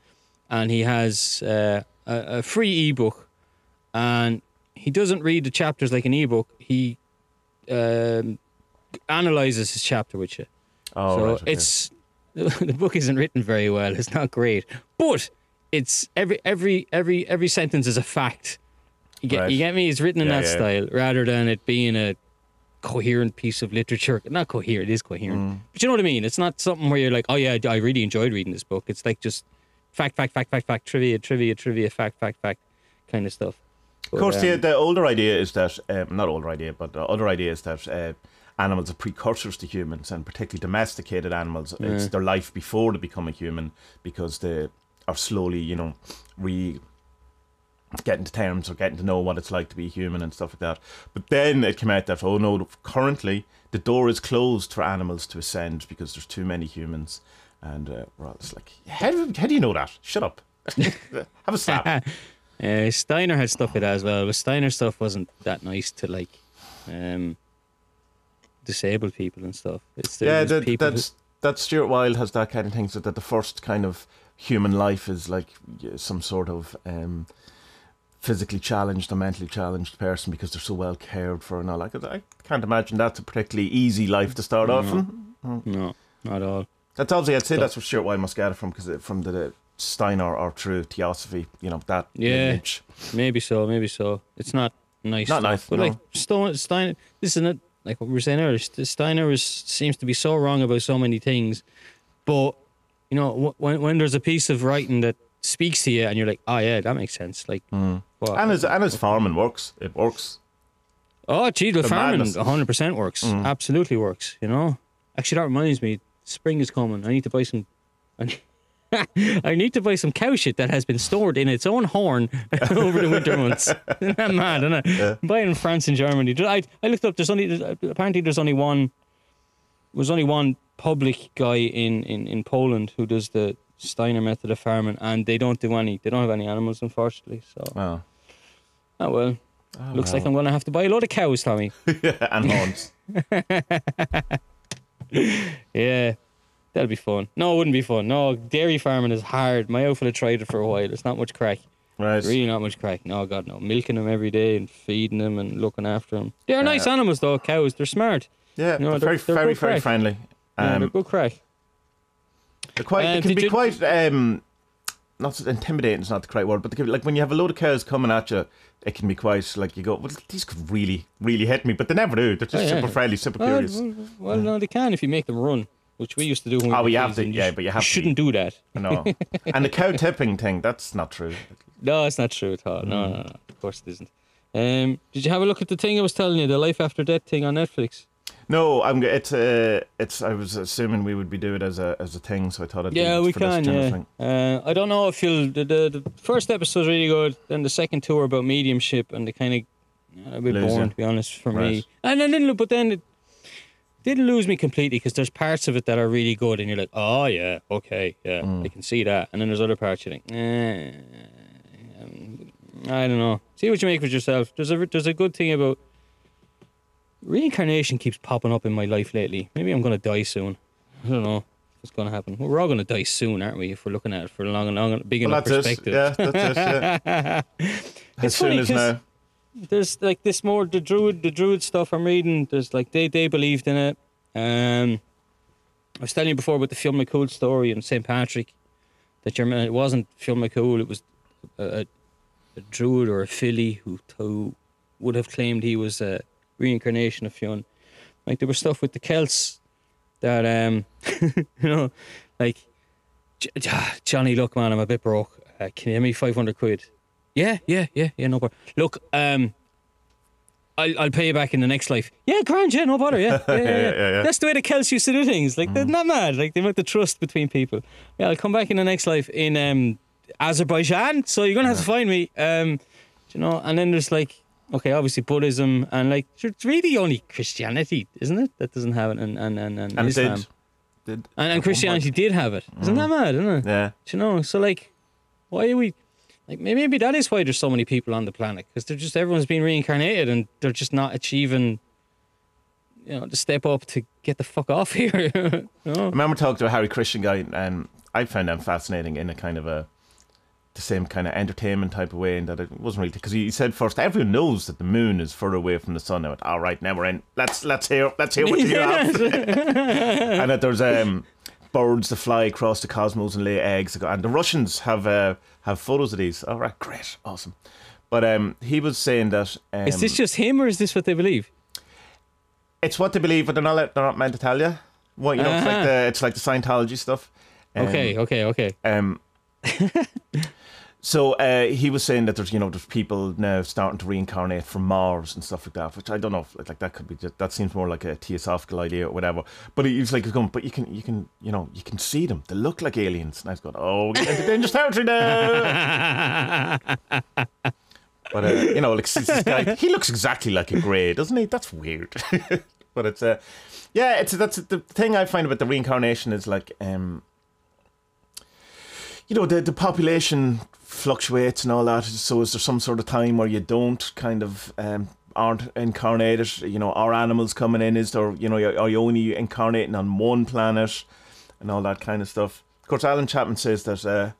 and he has uh, a, a free ebook, and he doesn't read the chapters like an ebook. He um, analyzes his chapter with you. Oh, so right, okay. it's the book isn't written very well. It's not great, but it's every every every every sentence is a fact. You get Right. you get me? It's written in Yeah, that yeah. style rather than it being a coherent piece of literature. Not coherent, it is coherent, Mm. but you know what I mean. It's not something where you're like, oh yeah, I really enjoyed reading this book. It's like just fact, fact, fact, fact, fact, trivia, trivia, trivia, fact, fact, fact, kind of stuff. Of course, But, the, um, the older idea is that, um, not older idea, but the other idea is that uh, animals are precursors to humans, and particularly domesticated animals. It's their life before they become a human because they are slowly, you know, re getting to terms or getting to know what it's like to be human and stuff like that. But then it came out that, oh no, currently the door is closed for animals to ascend because there's too many humans. And uh, we're all just like, how do, how do you know that? Shut up. Have a slap. Uh, Steiner had stuff like that as well, but Steiner stuff wasn't that nice to like um, disabled people and stuff. It's yeah, that, people who- that's that Stuart Wilde has that kind of thing. So that the first kind of human life is like some sort of um, physically challenged or mentally challenged person because they're so well cared for and all. Like I can't imagine that's a particularly easy life to start off. in. Hmm. Hmm. no, not at all. That's obviously I'd say So- that's where Stuart Wilde must get it from because from the, the Steiner or true theosophy. You know that Yeah. lineage. Maybe so, maybe so. It's not nice. Not stuff. nice, But no. like Stone, Steiner, this isn't it. Like what we were saying earlier, Steiner is, seems to be so wrong about so many things, but you know when when there's a piece of writing that speaks to you and you're like, oh yeah, that makes sense. Like, hmm. What? And his and his farming works. It works. Oh, gee, the The farming madness. 100% works. Mm. Absolutely works, you know? Actually, that reminds me, spring is coming. I need to buy some. I need to buy some cow shit that has been stored in its own horn over the winter months. Isn't that mad, isn't it? Buying in France and Germany. I, I looked up, there's only, there's- apparently, there's only one, there's only one public guy in, in, in Poland who does the Steiner method of farming, and they don't do any, they don't have any animals, unfortunately. So, Oh, oh well. Oh, Looks well. like I'm going to have to buy a lot of cows, Tommy. and horns. Yeah, that'll be fun. No, it wouldn't be fun. No, dairy farming is hard. My outfit tried it for a while. It's not much crack. Right. Really not much crack. No, God, no. Milking them every day and feeding them and looking after them. They're nice animals, though, cows. They're smart. Yeah, No, they're, they're- very, they're very, very friendly. Yeah, Um, they're good crack. They're quite. They can be you- quite. Um, not intimidating is not the correct word, but can, like when you have a load of cows coming at you, it can be quite like you go, well, these could really, really hit me, but they never do. They're just Oh, yeah. super friendly, super Well, curious. well, well, no, they can if you make them run. which we used to do when we Oh, you have to- yeah, but you have to shouldn't do that. No. and the cow tipping thing, that's not true. No, it's not true at all. No, Mm. no, no. Of course it isn't. Um, did you have a look at the thing I was telling you, the life after death thing on Netflix? No, I'm. It's. Uh, it's. I was assuming we would be doing it as a as a thing, so I thought I'd do Yeah, it we can. Yeah. Uh, I don't know if you'll. The, the, the first episode's really good, then the second two are about mediumship, and they kind of a bit Lose boring you. to be honest for Right. me. And then, then but then it didn't lose me completely because there's parts of it that are really good, and you're like, oh yeah, okay, yeah, Mm. I can see that. And then there's other parts you think, eh, um, I don't know. See what you make with yourself. There's a there's a good thing about reincarnation keeps popping up in my life lately. Maybe I'm gonna die soon. I don't know what's gonna happen. Well, we're all gonna die soon, aren't we? If we're looking at it for a long and long, big Well, enough that's it. perspective. Yeah, that's it. Yeah. as It's soon funny as now. there's like this more the druid the druid stuff I'm reading. There's like they they believed in it. Um, I was telling you before about the Finn McCool story in St Patrick. That your man it wasn't Finn McCool. It was a, a, a druid or a filly who who would have claimed he was a reincarnation of Fionn. Like there was stuff with the Celts that um you know like Johnny, look man, I'm a bit broke. Uh, can you give me five hundred quid? Yeah, yeah, yeah, yeah, no problem. Look, um, I'll, I'll pay you back in the next life. Yeah, grand, yeah, no bother, yeah. Yeah, yeah, yeah. Yeah, yeah. That's the way the Celts used to do things. Like, they're not mad. Like, they want the trust between people. Yeah, I'll come back in the next life in um, Azerbaijan, so you're going to have to find me. Um, you know, and then there's like, okay, obviously Buddhism, and like, it's really only Christianity, isn't it? That doesn't have it, and, and, and, and, And Islam. did. did And, and Christianity did have it. Isn't mm. that mad, isn't it? Yeah. Do you know? So like, why are we? Like may- maybe that is why there's so many people on the planet because they're just everyone's being reincarnated and they're just not achieving, you know, to step up to get the fuck off here. you know? I remember talking to a Hare Krishna guy, and I found them fascinating in a kind of a the same kind of entertainment type of way, and that it wasn't really because he said first everyone knows that the moon is further away from the sun. I went, all right, now we're in. Let's let's hear let's hear what you have. and that there's um birds that fly across the cosmos and lay eggs, and the Russians have uh, have photos of these. All right, great, awesome. But um, he was saying that um, is this just him or is this what they believe? it's what they believe, but they're not they're not meant to tell you. Well, you know, it's like Uh-huh. the it's like the Scientology stuff. Um, Okay, okay, okay. Um, so uh, he was saying that there's you know there's people now starting to reincarnate from Mars and stuff like that, which I don't know if like that could be just, that seems more like a theosophical idea or whatever. But he was like he's going, but you can you can you know you can see them. They look like aliens. And I was going, oh, we're into dangerous territory now. but uh, you know, like this guy, he looks exactly like a grey, doesn't he? That's weird. but it's uh, yeah, it's that's the thing I find about the reincarnation is like um you know the the population fluctuates and all that. So is there some sort of time where you don't kind of um, aren't incarnated? You know, are animals coming in? Is there you know are you only incarnating on one planet and all that kind of stuff? Of course, Alan Chapman says that uh,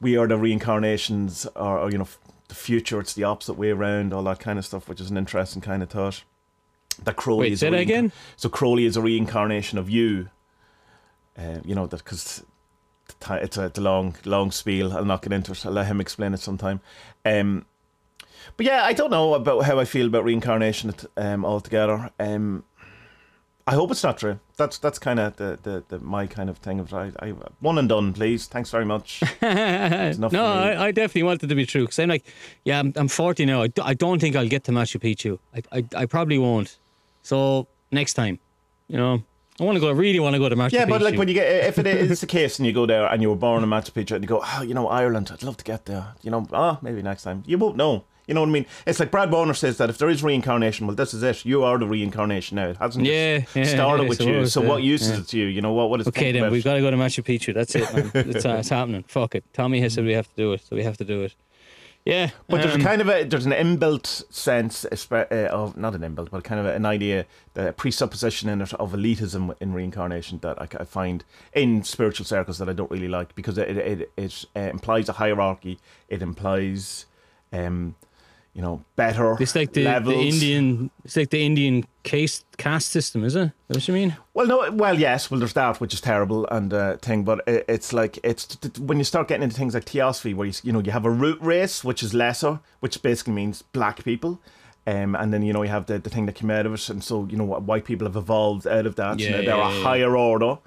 we are the reincarnations, or, or you know, the future. It's the opposite way around. All that kind of stuff, which is an interesting kind of thought. That Crowley Wait, is say a that reincar- again? So Crowley is a reincarnation of you. Uh, you know that because it's a, it's a long, long spiel. I'll not get into it. I'll let him explain it sometime. Um, but yeah, I don't know about how I feel about reincarnation at- um, altogether. Um, I hope it's not true. That's that's kind of the, the, the my kind of thing of I, I one and done, please. Thanks very much. no. I, I definitely want it to be true because I'm like, yeah, I'm, I'm 40 now. I, d- I don't think I'll get to Machu Picchu. I, I, I probably won't. So next time, you know, I want to go. I really want to go to Machu Yeah, Picchu. but like when you get if it is the case and you go there and you were born in Machu Picchu and you go, oh, you know Ireland, I'd love to get there. You know, ah, maybe next time. You won't know. You know what I mean? It's like Brad Warner says that if there is reincarnation, well, this is it. You are the reincarnation now. It hasn't Yeah, yeah, started I with you. So what use yeah. is it to you? You know what? What is Okay, then we've got to go to Machu Picchu. That's it, man. it's, uh, it's happening. Fuck it. Tommy has said we have to do it, so we have to do it. Yeah, But there's um, a kind of a there's an inbuilt sense uh, of not an inbuilt, but kind of an idea, the presupposition in it of elitism in reincarnation that I, I find in spiritual circles that I don't really like because it it it uh, implies a hierarchy. It implies, um, you know, better It's like the, levels. the Indian. It's like the Indian caste caste system, is it? What you mean? Well, no, well, yes, well, there's that, which is terrible and uh, thing, but it, it's like it's t- t- when you start getting into things like theosophy, where you you know you have a root race, which is lesser, which basically means black people, Um, and then you know you have the, the thing that came out of it, and so you know white people have evolved out of that. Yeah, so they're yeah, a yeah. higher order,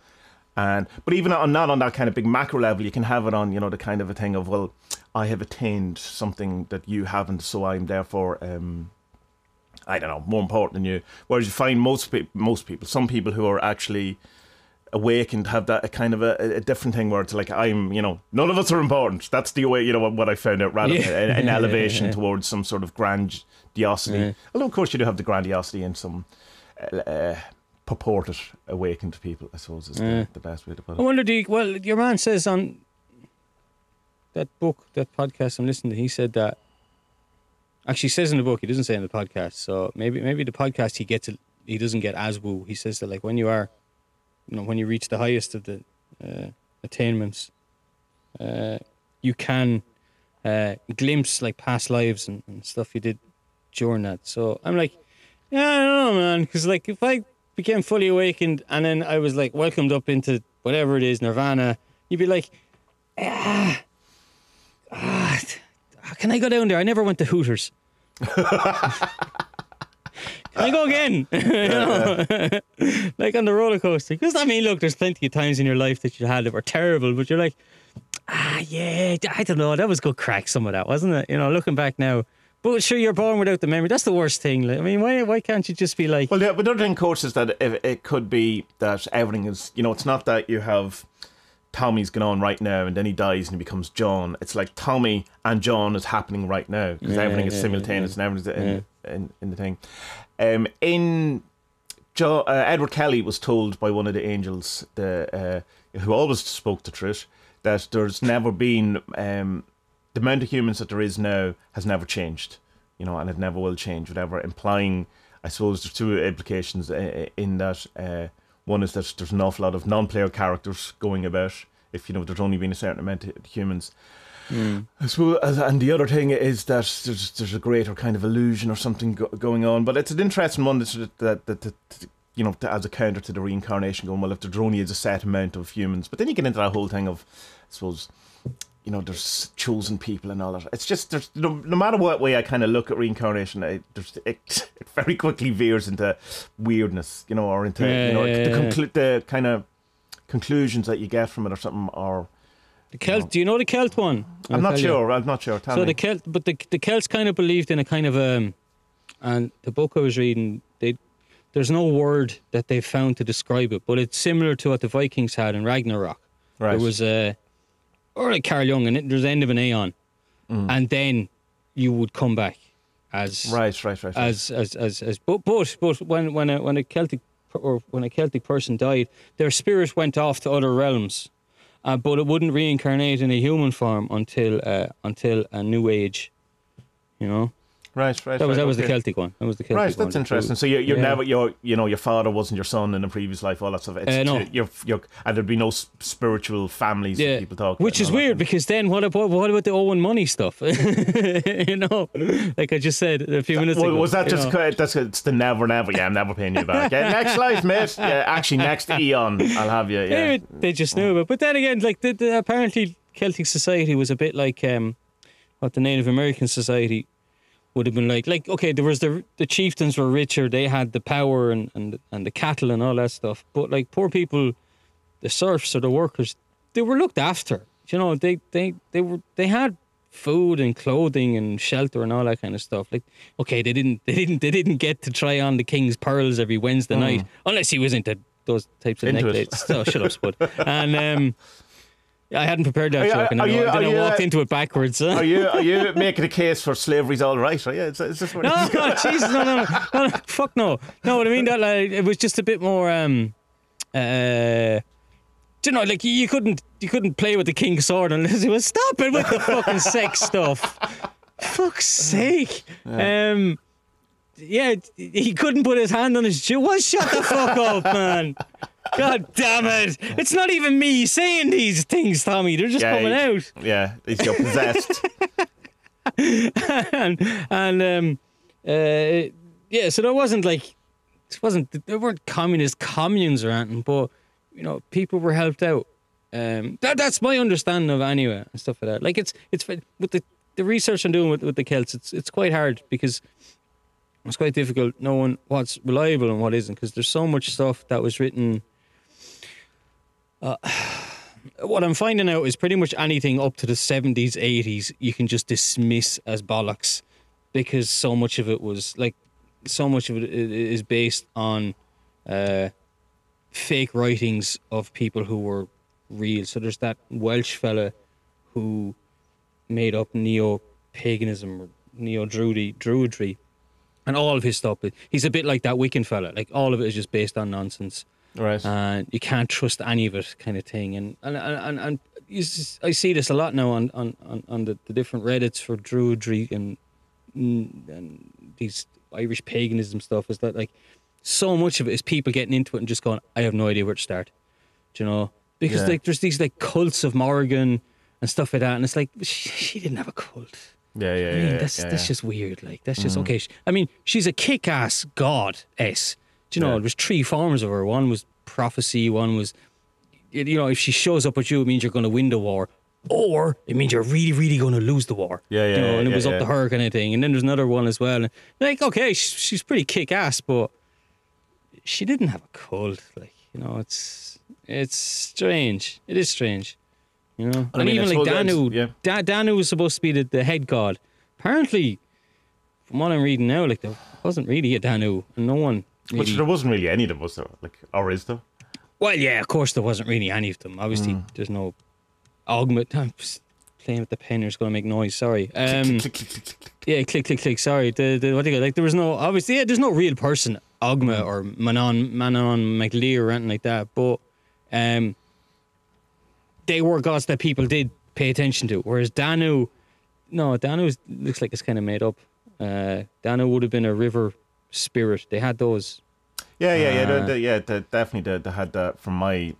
and but even on not on that kind of big macro level, you can have it on you know the kind of a thing of well, I have attained something that you haven't, so I'm therefore um, I don't know more important than you. Whereas you find most pe- most people, some people who are actually awakened have that a kind of a, a different thing where it's like I'm you know none of us are important. That's the way you know what, what I found out rather Yeah. an, an elevation towards some sort of grandiosity. Yeah. Although of course you do have the grandiosity in some. Uh, uh, purported awakened people, I suppose, is Yeah. the, the best way to put it. I wonder, do you, well, your man says on that book, that podcast I'm listening to, he said that. Actually, says in the book, he doesn't say in the podcast. So maybe, maybe the podcast he gets it, he doesn't get as woo. He says that like when you are, you know, when you reach the highest of the uh, attainments, uh, you can uh, glimpse like past lives and, and stuff you did during that. So I'm like, yeah, I don't know, man, because like if I became fully awakened and then I was like welcomed up into whatever it is, Nirvana, you'd be like, ah, ah, can I go down there? I never went to Hooters. can I go again? You know? like on the roller coaster. Because I mean, look, there's plenty of times in your life that you had that were terrible, but you're like, ah, yeah, I don't know, that was good crack. Some of that, wasn't it? You know, looking back now. But sure, you're born without the memory. That's the worst thing. I mean, why why can't you just be like, Well, the, but the other thing, course, is that it, it could be that everything is, you know, it's not that you have Tommy's going on right now and then he dies and he becomes John. It's like Tommy and John is happening right now because Yeah, everything is yeah, simultaneous and everything's in, in, in the thing. Um, in jo- uh, Edward Kelly was told by one of the angels, the uh, who always spoke to Trish, that there's never been um, the amount of humans that there is now has never changed, you know, and it never will change. Whatever implying, I suppose there's two implications uh, in that. Uh, one is that there's an awful lot of non-player characters going about. If you know, there's only been a certain amount of humans. Hmm. I suppose, and the other thing is that there's there's a greater kind of illusion or something go, going on. But it's an interesting one that that, that, that you know as a counter to the reincarnation. Going well, if there only is a set amount of humans, but then you get into that whole thing of, I suppose, you know, there's chosen people and all that. It's just there's no, no matter what way I kind of look at reincarnation, it, there's, it, it very quickly veers into weirdness, you know, or into Yeah, you know yeah, the, yeah. conclu- the kind of conclusions that you get from it or something. Or the Celt? Do you know the Celt one? I'm I'll not tell you. sure. I'm not sure. Tell So me. the Celt, but the the Celts kind of believed in a kind of um, and the book I was reading, they there's no word that they found to describe it, but it's similar to what the Vikings had in Ragnarok. right. There was a, or like Carl Jung, and it, there's the end of an aeon, and then you would come back as Mm. right, right, right. right. as as as as but but but when when a when a Celtic or when a Celtic person died, their spirit went off to other realms, uh, but it wouldn't reincarnate in a human form until uh, until a new age. You know, right, right. that was right, that was the. Celtic one. That was the Celtic Right, one. that's interesting. So you're, you're Yeah. never, your, you know, your father wasn't your son in a previous life, all that stuff. It's, Uh, no. You're, you're, and there'd be no spiritual families Yeah, people talk about. which about is and all that weird because then what about what about the Owen money stuff? you know, like I just said a few minutes Well, ago. was that just know. that's it's the never never yeah I'm never paying you back yeah, next life mate yeah actually next eon I'll have you yeah Maybe they just knew it. But then again, like the, the, apparently Celtic society was a bit like um, what the Native American society would have been like. Like okay, there was the the chieftains were richer, they had the power and and and the cattle and all that stuff. But like poor people, the serfs or the workers, they were looked after. You know, they they they were they had food and clothing and shelter and all that kind of stuff. Like, okay, they didn't, they didn't, they didn't get to try on the king's pearls every Wednesday night, unless he was into those types of Mm. Necklaces. So shut up, Spud. And um, I hadn't prepared that Are you- joke, and then, you- I, then I you, walked uh, into it backwards. are you are you making a case for slavery's all right right yeah it's, it's just what No, no, Jesus, no, no, no, no, fuck no, no. What I mean that like it was just a bit more. um uh do you know, like you, you couldn't, you couldn't play with the king's sword unless it was stop it with the fucking sex stuff. Fuck's sake. Um, yeah, he couldn't put his hand on his Jew. Well, shut the fuck up, man. God damn it! It's not even me saying these things, Tommy. They're just Yeah, coming out. yeah it's you're possessed and and um, uh, yeah, so there wasn't like it wasn't there weren't communist communes or anything, but you know people were helped out. Um, that that's my understanding of anyway and stuff like that. Like it's it's with the the research I'm doing with, with the Celts, it's it's quite hard because it's quite difficult knowing what's reliable and what isn't because there's so much stuff that was written. Uh, what I'm finding out is pretty much anything up to the 70s, 80s, you can just dismiss as bollocks because so much of it was like, so much of it is based on uh, fake writings of people who were real. So there's that Welsh fella who made up neo paganism or neo druidry, and all of his stuff. He's a bit like that Wiccan fella. Like all of it is just based on nonsense Right. and you can't trust any of it, kind of thing. And and and, and, s- I see this a lot now on on, on, on the, the different Reddits for Druidry and mm, and these Irish paganism stuff. Is that like so much of it is people getting into it and just going, I have no idea where to start. Do you know? Because Yeah. like there's these like cults of Morrigan and stuff like that, and it's like she, she didn't have a cult. yeah, yeah, I yeah. that's yeah, that's yeah. just weird. Like that's just okay. I mean, she's a kick-ass god. S. Do you know? Yeah. There's three forms of her. One was prophecy. One was, you know, if she shows up with you, it means you're going to win the war, or it means you're really, really going to lose the war. Yeah, You yeah, know, and it yeah, was up yeah. to her kind of thing. And then there's another one as well. And like, okay, she's, she's pretty kick-ass, but she didn't have a cult. Like, you know, it's it's strange. It is strange. You know, I and mean, even like Danu, yeah. Da- Danu was supposed to be the, the head god. Apparently, from what I'm reading now, like there wasn't really a Danu, and no one. Which there wasn't really any of them, was there? Like, or is there? well, yeah, of course there wasn't really any of them. Obviously, Hmm. there's no augment. I'm just playing with the pen. It's going to make noise. Sorry. Um, Click, click, click, click, click. yeah, click, click, click. Sorry. The, the what do you like? There was no obviously. Yeah, there's no real person, Ogma or Manon, Manannán mac Lir or anything like that. But um, they were gods that people did pay attention to. Whereas Danu, no, Danu looks like it's kind of made up. Uh, Danu would have been a river spirit. They had those. Yeah, yeah, yeah, Uh, they, they, yeah. They, definitely, they, they had that from my.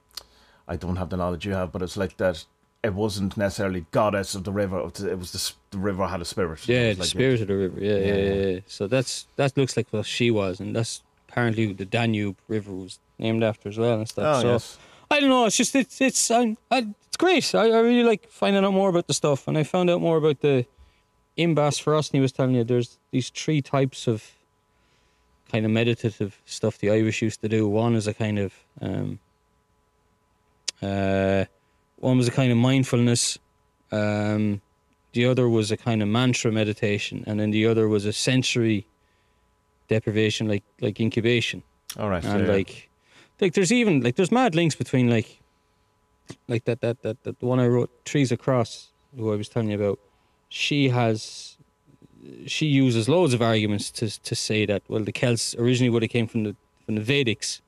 I don't have the knowledge you have, but it's like that. It wasn't necessarily goddess of the river. It was the, the, river had a spirit. Yeah, the like- spirit of the river. Yeah, yeah, Yeah. yeah. So that's that looks like what she was, and that's apparently the Danube River was named after as well and stuff. Oh so yes. I don't know. It's just it's it's I, I, it's great. I, I really like finding out more about the stuff, and I found out more about the imbas forosnai. And he was telling you there's these three types of kind of meditative stuff the Irish used to do. One is a kind of um, uh, one was a kind of mindfulness. Um, the other was a kind of mantra meditation, and then the other was a sensory deprivation, like like incubation All right. and yeah, like like there's even like there's mad links between like like that that that, that the one I wrote trees across who I was telling you about she has she uses loads of arguments to to say that well the Celts originally would have came from the from the Vedics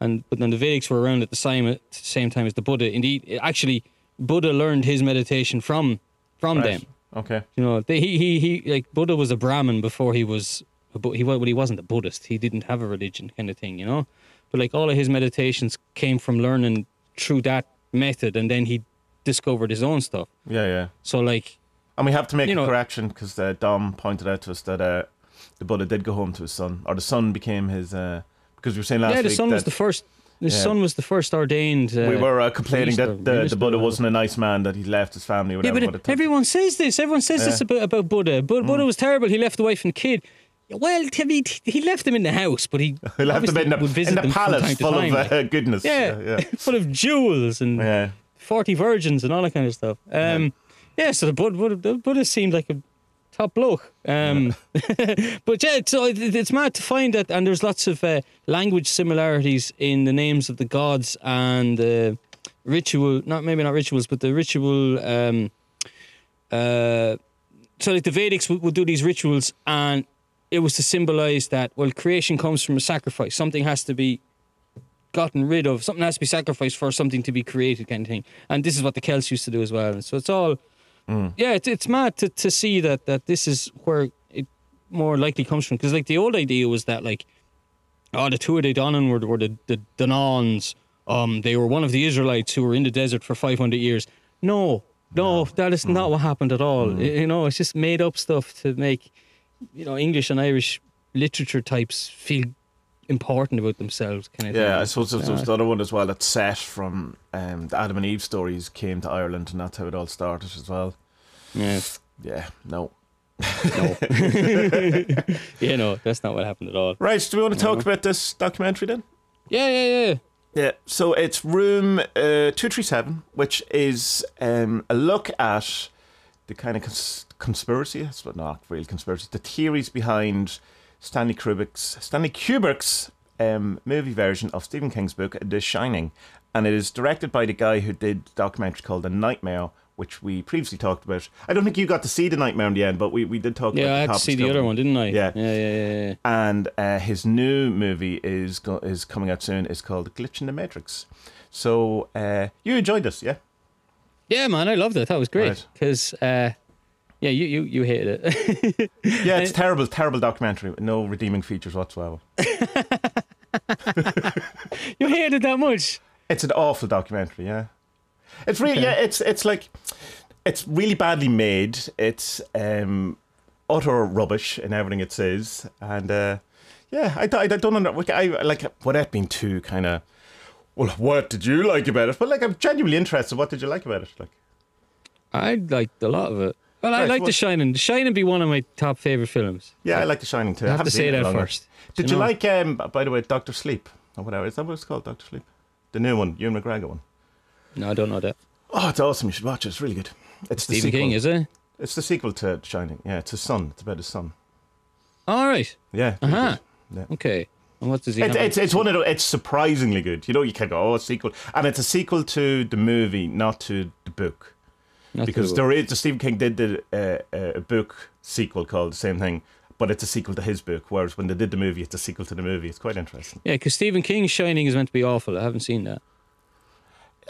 and but then the Vedics were around at the same at the same time as the Buddha indeed actually Buddha learned his meditation from from right. them Okay. you know, they, he, he, he, like Buddha was a Brahmin before he was, a, Bu- he, well, he wasn't a Buddhist. He didn't have a religion, kind of thing, you know. But like all of his meditations came from learning through that method, and then he discovered his own stuff. Yeah, yeah. So like, And we have to make You a know- correction because uh, Dom pointed out to us that uh, the Buddha did go home to his son, or the son became his. Uh, because we were saying last week yeah, the son was the first. The Yeah. son was the first ordained. Uh, we were uh, complaining that the, the Buddha wasn't a nice man, that he left his family. Yeah, Whatever, but but everyone says this. Everyone says this about, about Buddha. But Buddha was terrible. He left the wife and kid. Well, I mean, he left them in the house, but he, he left them in would the, visit in the palace full time, of uh, goodness. Yeah. yeah. full of jewels and yeah. 40 virgins and all that kind of stuff. Um, yeah. so the Buddha, the Buddha seemed like a top bloke. Um, but yeah, so it, it's mad to find that, and there's lots of uh, language similarities in the names of the gods and uh, ritual, not maybe not rituals, but the ritual. Um, uh, so like the Vedics would, would do these rituals, and it was to symbolize that well, creation comes from a sacrifice. Something has to be gotten rid of. Something has to be sacrificed for something to be created, kind of thing. And this is what the Celts used to do as well. And so it's all, Mm. yeah, it's, it's mad to, to see that that this is where it more likely comes from. Because like the old idea was that like, oh, the Tuatha De Danann were, were the the Danans. Um, they were one of the Israelites who were in the desert for 500 years. No, no, that is not mm. what happened at all. Mm. Y- You know, it's just made up stuff to make, you know, English and Irish literature types feel important about themselves. Kind of Yeah, thing. I suppose there's, Yeah. there's the other one as well that set from um, the Adam and Eve stories came to Ireland, and that's how it all started as well. Yeah. Yeah, no. No. yeah, no, that's not what happened at all. Right, do we want to talk about this documentary then? Yeah, yeah, yeah. Yeah, so it's Room uh, 237, which is um, a look at the kind of cons- conspiracy, it's not real conspiracy, the theories behind Stanley Kubrick's, Stanley Kubrick's um, movie version of Stephen King's book, The Shining. And it is directed by the guy who did the documentary called The Nightmare, which we previously talked about. I don't think you got to see The Nightmare in the end, but we, we did talk about Yeah, I the had to see the other one, didn't I? Yeah. Yeah, yeah, yeah. yeah. and uh, his new movie is go- is coming out soon. It's called Glitch in the Matrix. So uh, you enjoyed this, yeah? Yeah, man, I loved it. That was great. Right. Because, uh, yeah, you, you, you hated it. Yeah, it's terrible, terrible documentary with no redeeming features whatsoever. you hated it that much. It's an awful documentary, yeah. It's really Okay. yeah. It's it's like it's really badly made. It's um, utter rubbish in everything it says, and uh, yeah, I, I, I don't know. I like without been too kind of. Well, what did you like about it? But like, I'm genuinely interested. What did you like about it? Like, I liked a lot of it. Well, I Right, like The Shining. The Shining be one of my top favourite films. yeah, I like The Shining too. I have haven't to say it that first. Did You you know? like, um, by the way, Doctor Sleep or whatever? Is that what it's called, Doctor Sleep? The new one, Ewan McGregor one. No, I don't know that. Oh, it's awesome. You should watch it. It's really good. It's the Stephen sequel. King, is it? It's the sequel to Shining. Yeah, it's his son. It's about his son. All right. Yeah. Uh-huh. good. Okay. And what does he It's, have? it's it's one of the, it's surprisingly good. You know, you can go, oh, a sequel, and it's a sequel to the movie, not to the book, Because there is Stephen King did the, uh, uh, a book sequel called the same thing, but it's a sequel to his book. Whereas when they did the movie, it's a sequel to the movie. It's quite interesting. Yeah, because Stephen King's Shining is meant to be awful. I haven't seen that.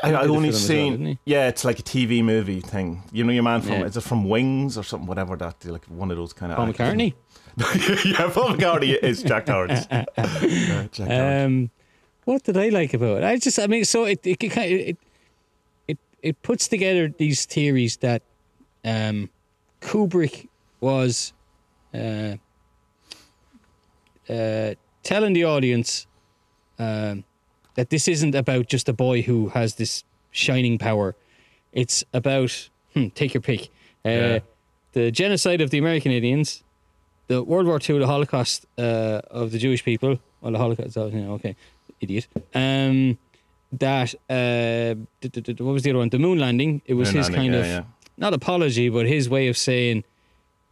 I, I only as well, seen yeah, it's like a TV movie thing. You know, your man from Yeah. is it from Wings or something, whatever that like one of those kind of Paul McCartney. yeah, Paul McCartney is Jack. Uh, Jack. Um, what did I like about it? I just, I mean, so it it it it, it, puts together these theories that um, Kubrick was uh, uh, telling the audience um, that this isn't about just a boy who has this shining power. It's about hmm, take your pick. Uh, Yeah. The genocide of the American Indians, the World War II, the Holocaust uh, of the Jewish people. Well, the Holocaust, oh, okay, idiot. Um, that uh, what was the other one? The moon landing. It was Moon his landing, kind yeah, of yeah. not apology, but his way of saying,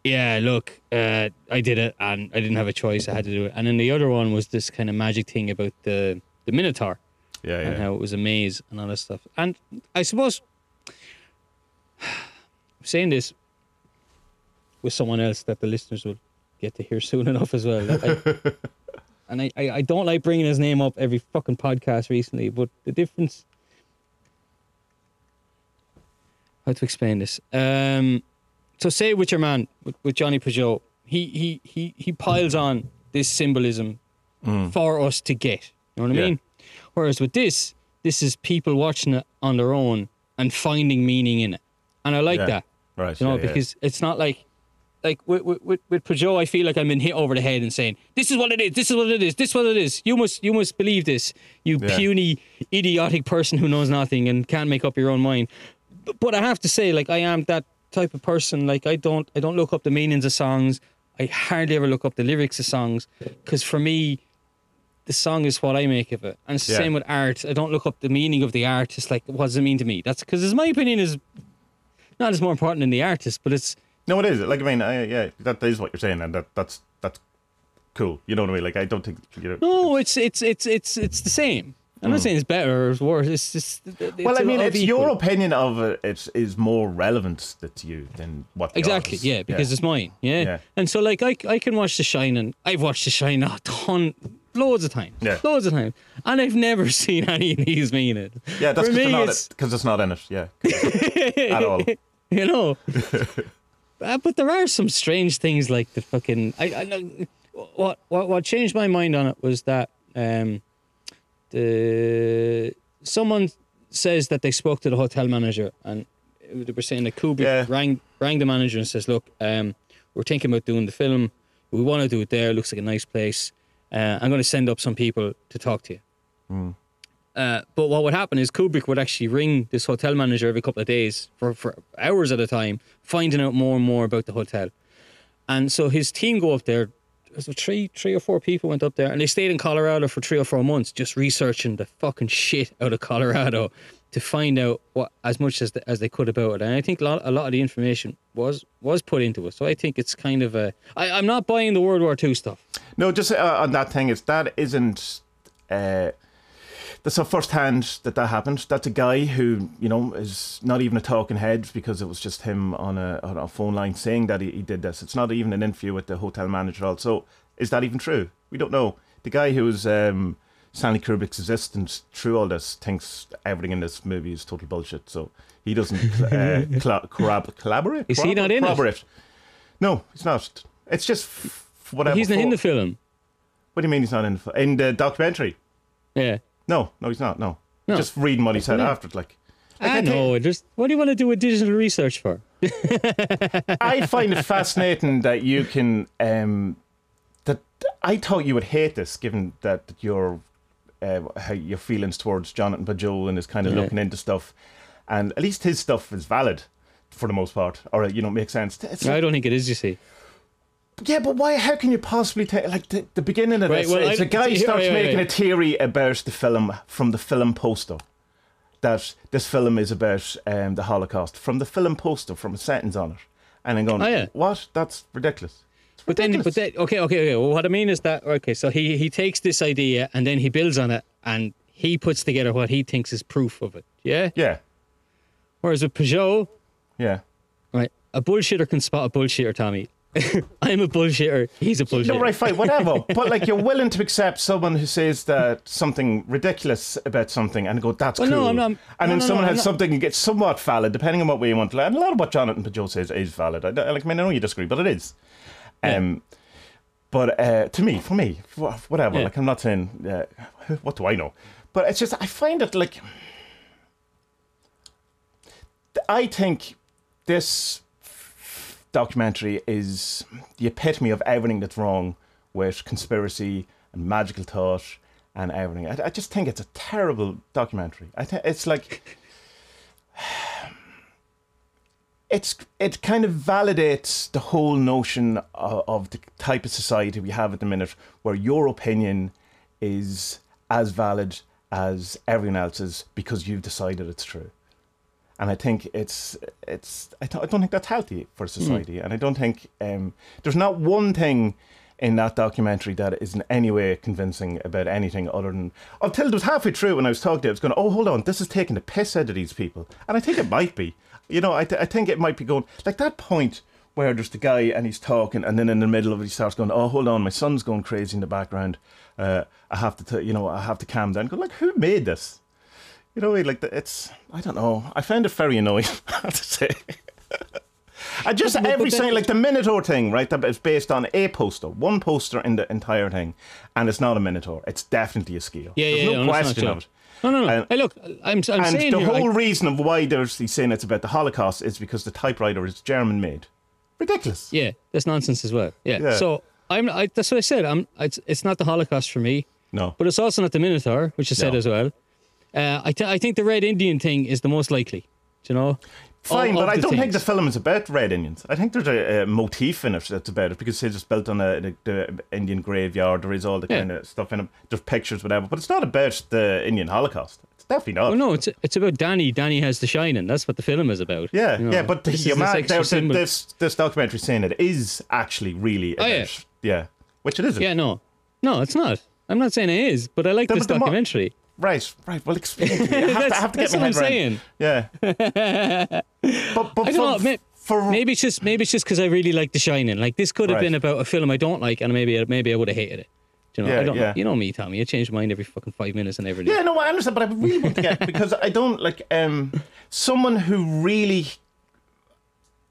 "Yeah, look, uh, I did it, and I didn't have a choice. I had to do it." And then the other one was this kind of magic thing about the the Minotaur yeah, and yeah. how it was a maze and all that stuff. And I suppose saying this with someone else that the listeners will get to hear soon enough as well. I- and I, I, I don't like bringing his name up every fucking podcast recently, but the difference. How to explain this? Um, so say with your man, with, with Johnny Pageau, he, he, he, he piles on this symbolism for us to get. You know what I Yeah. mean? Whereas with this, this is people watching it on their own and finding meaning in it. And I like Yeah. that. Right. You know, yeah. because it's not like like with, with, with, Pageau, I feel like I'm being hit over the head and saying, This is what it is, this is what it is, this is what it is. You must you must believe this, you Yeah. puny, idiotic person who knows nothing and can't make up your own mind. But, but I have to say, like I am that type of person. Like I don't I don't look up the meanings of songs. I hardly ever look up the lyrics of songs. Because for me, the song is what I make of it. And it's the Yeah. same with art. I don't look up the meaning of the art. It's like, what does it mean to me? That's because my opinion is not as more important than the artist, but it's No, it is. Like I mean, I, yeah, that is what you're saying, and that that's that's cool. You know what I mean? Like I don't think you know. no, it's it's it's it's it's the same. I'm not mm. saying it's better or it's worse. It's just it's well, I mean, it's equal. your opinion of it is, is more relevant to you than what Exactly, yeah, because it's mine, yeah. Yeah. And so, like, I, I can watch The Shining. I've watched The Shining a ton, loads of times, Yeah. loads of times, and I've never seen any of these mean it. yeah, that's because it's- it's not in it. Yeah, at all. you know. Uh, but there are some strange things like the fucking. I, I know what what what changed my mind on it was that um, the someone says that they spoke to the hotel manager and they were saying that Kubrick Yeah. rang rang the manager and says, "Look, um, we're thinking about doing the film. We want to do it there. Looks like a nice place. Uh, I'm going to send up some people to talk to you." Uh, but what would happen is Kubrick would actually ring this hotel manager every couple of days for, for hours at a time, finding out more and more about the hotel. and so his team go up there. It three, three or four people went up there, and they stayed in Colorado for three or four months, just researching the fucking shit out of Colorado to find out what as much as the, as they could about it. And I think a lot, a lot of the information was was put into it. So I think it's kind of a. I, I'm not buying the World War II stuff. No, just uh, on that thing is that isn't. Uh, that's a first hand that that happened. That's a guy who you know is not even a talking head because it was just him on a on a phone line saying that he, he did this. It's not even an interview with the hotel manager. Also, is that even true? We don't know. The guy who's um, Stanley Kubrick's assistant through all this thinks everything in this movie is total bullshit. So he doesn't uh, cl- corrab- collaborate. Is he not in it? No, he's not. It's just f- whatever. He's not in the film. What do you mean he's not in the, in the documentary? Yeah. No, no, he's not. No, No. just reading what he said Yeah. after it. Like, Like, I I think- know. Just what do you want to do with digital research for? I find it fascinating that you can. Um, that I thought you would hate this, given that your uh, your feelings towards Jonathan Pageau and is kind of Yeah. looking into stuff, and at least his stuff is valid for the most part, or you know, makes sense. It's I don't think it is. You see. Yeah, but why? How can you possibly take like the, the beginning of Right, this? well, it's I- a guy starts wait, wait, making wait. a theory about the film from the film poster. That this film is about um, the Holocaust from the film poster from a sentence on it, and I'm going, Oh, yeah. what? That's ridiculous. But then, but then, okay, okay, okay. Well, what I mean is that okay. So he he takes this idea and then he builds on it and he puts together what he thinks is proof of it. Yeah. yeah, Whereas with Pageau, yeah. right, a bullshitter can spot a bullshitter. Tommy, I'm a bullshitter. He's a bullshitter. No, right, fine, whatever. but like, you're willing to accept someone who says that something ridiculous about something and go, "That's Well, cool," no, I'm not- and no, then no, someone no, has something that gets somewhat valid, depending on what way you want to. And a lot of what Jonathan Pageau says is valid. I, don't- like, I mean, I know you disagree, but it is. Um, but uh, to me, for me, whatever. Yeah. Like, I'm not saying uh, what do I know, but it's just I find it like I think this documentary is the epitome of everything that's wrong with conspiracy and magical thought and everything. I, I just think it's a terrible documentary. I think it's like it's it kind of validates the whole notion of, of the type of society we have at the minute, where your opinion is as valid as everyone else's because you've decided it's true and I think it's it's I, th- I don't think that's healthy for society, and I don't think um, there's not one thing in that documentary that is in any way convincing about anything other than until it was halfway through when I was talking to it, I was going, oh hold on, this is taking the piss out of these people, and I think it might be, you know, I th- I think it might be going like that point where there's the guy and he's talking, and then in the middle of it he starts going, oh hold on, my son's going crazy in the background, uh, I have to t- you know I have to calm down. Go like who made this? You know, like the, it's I don't know. I found it very annoying. I have to say. I just But- every single like the Minotaur thing, right? That is based on a poster, one poster in the entire thing, and it's not a Minotaur. It's definitely a scale. Yeah, There's yeah, no no, question true. of it. No, no, no. And- hey, look, I'm, I'm And saying the here, I- whole reason of why there's he's saying it's about the Holocaust is because the typewriter is German made. Ridiculous. Yeah, that's nonsense as well. Yeah. Yeah. So I'm. I, that's what I said. I'm. It's, it's not the Holocaust for me, No. but it's also not the Minotaur, which I said No. as well. Uh, I, th- I think the Red Indian thing is the most likely. Do you know? Fine, but I don't think the film is about red Indians. I think there's a, a motif in it that's about it because it's just built on a, the, the Indian graveyard. There is all the Yeah. kind of stuff in it. There's pictures, whatever. But it's not about the Indian Holocaust. It's definitely not. Oh no, it's it's about Danny. Danny has the shining. That's what the film is about. Yeah, you know? yeah, but the, This your this man, there- symbol. this this documentary saying it is actually really about, Oh, yeah. yeah, which it isn't. Yeah, no, no, it's not. I'm not saying it is, but I like The- this the mo- documentary. Right, right. Well, explain. I have to, I have to get that's my what I'm head around. saying. Yeah. but but I for, don't know. For maybe it's just maybe it's just because I really like The Shining. Like this could have Right. been about a film I don't like, and maybe maybe I would have hated it. Do you know, Yeah, I don't yeah. You know me, Tommy. I change my mind every fucking five minutes and everything. Yeah, no, I understand, but I really want to get because I don't like um someone who really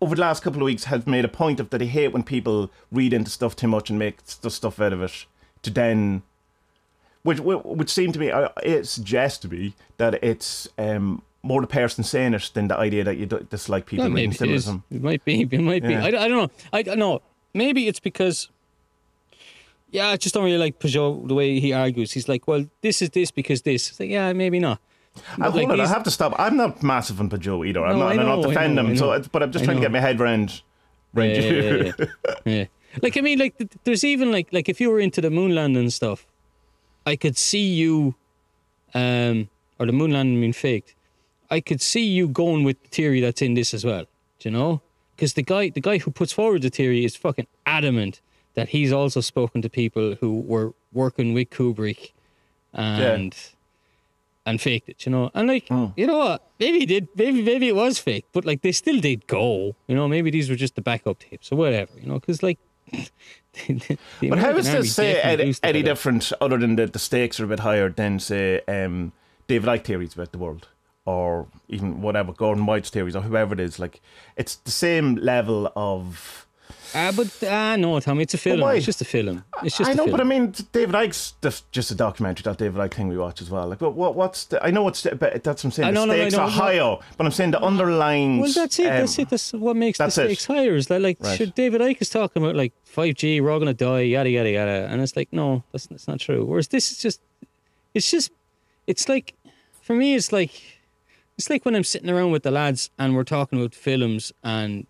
over the last couple of weeks has made a point of that he hate when people read into stuff too much and make stuff out of it to then which which would seem to me uh, it suggests to me that it's um more the person saying it than the idea that you dislike people reading maybe it symbolism. It might be. It might be. I, don't- I don't know. I don't know. Maybe it's because. Yeah, I just don't really like Pageau the way he argues. He's like, "Well, this is this because this." Like, yeah, maybe not. Uh, But, hold like, on, I have to stop. I'm not massive on Pageau either. I'm No, not, I and I'm not know, I defending know, him. I So, but I'm just I trying to get my head around yeah, yeah, yeah, yeah. Like I mean, like there's even like like if you were into the moon landing stuff, I could see you, um, or the moon landing being faked. I could see you going with the theory that's in this as well. Do you know? Because the guy, the guy who puts forward the theory is fucking adamant that he's also spoken to people who were working with Kubrick, and and faked it. You know, and like Hmm. you know what? Maybe he did. Maybe maybe it was fake, but like they still did go. You know, maybe these were just the backup tapes or whatever. You know, because like. the But how American this say any, any different other than that the stakes are a bit higher than say um, David Icke theories about the world or even whatever Gordon White's theories or whoever it is like it's the same level of Ah, but ah, no, Tommy, it's a film. It's just a film. It's just I know but I mean David Icke's just, just a documentary that David Icke thing we watch as well like what, what what's the I know what's the, but that's what I'm saying I the know, no, no, stakes are higher but I'm saying the underlying well, that's it. that's it. That's what makes the that's it. higher. Is that like Right. sure, David Icke is talking about like five G, we're all gonna die, yada yada yada, and it's like no, that's that's not true. Whereas this is just, it's just, it's like, for me, it's like, it's like when I'm sitting around with the lads and we're talking about films and,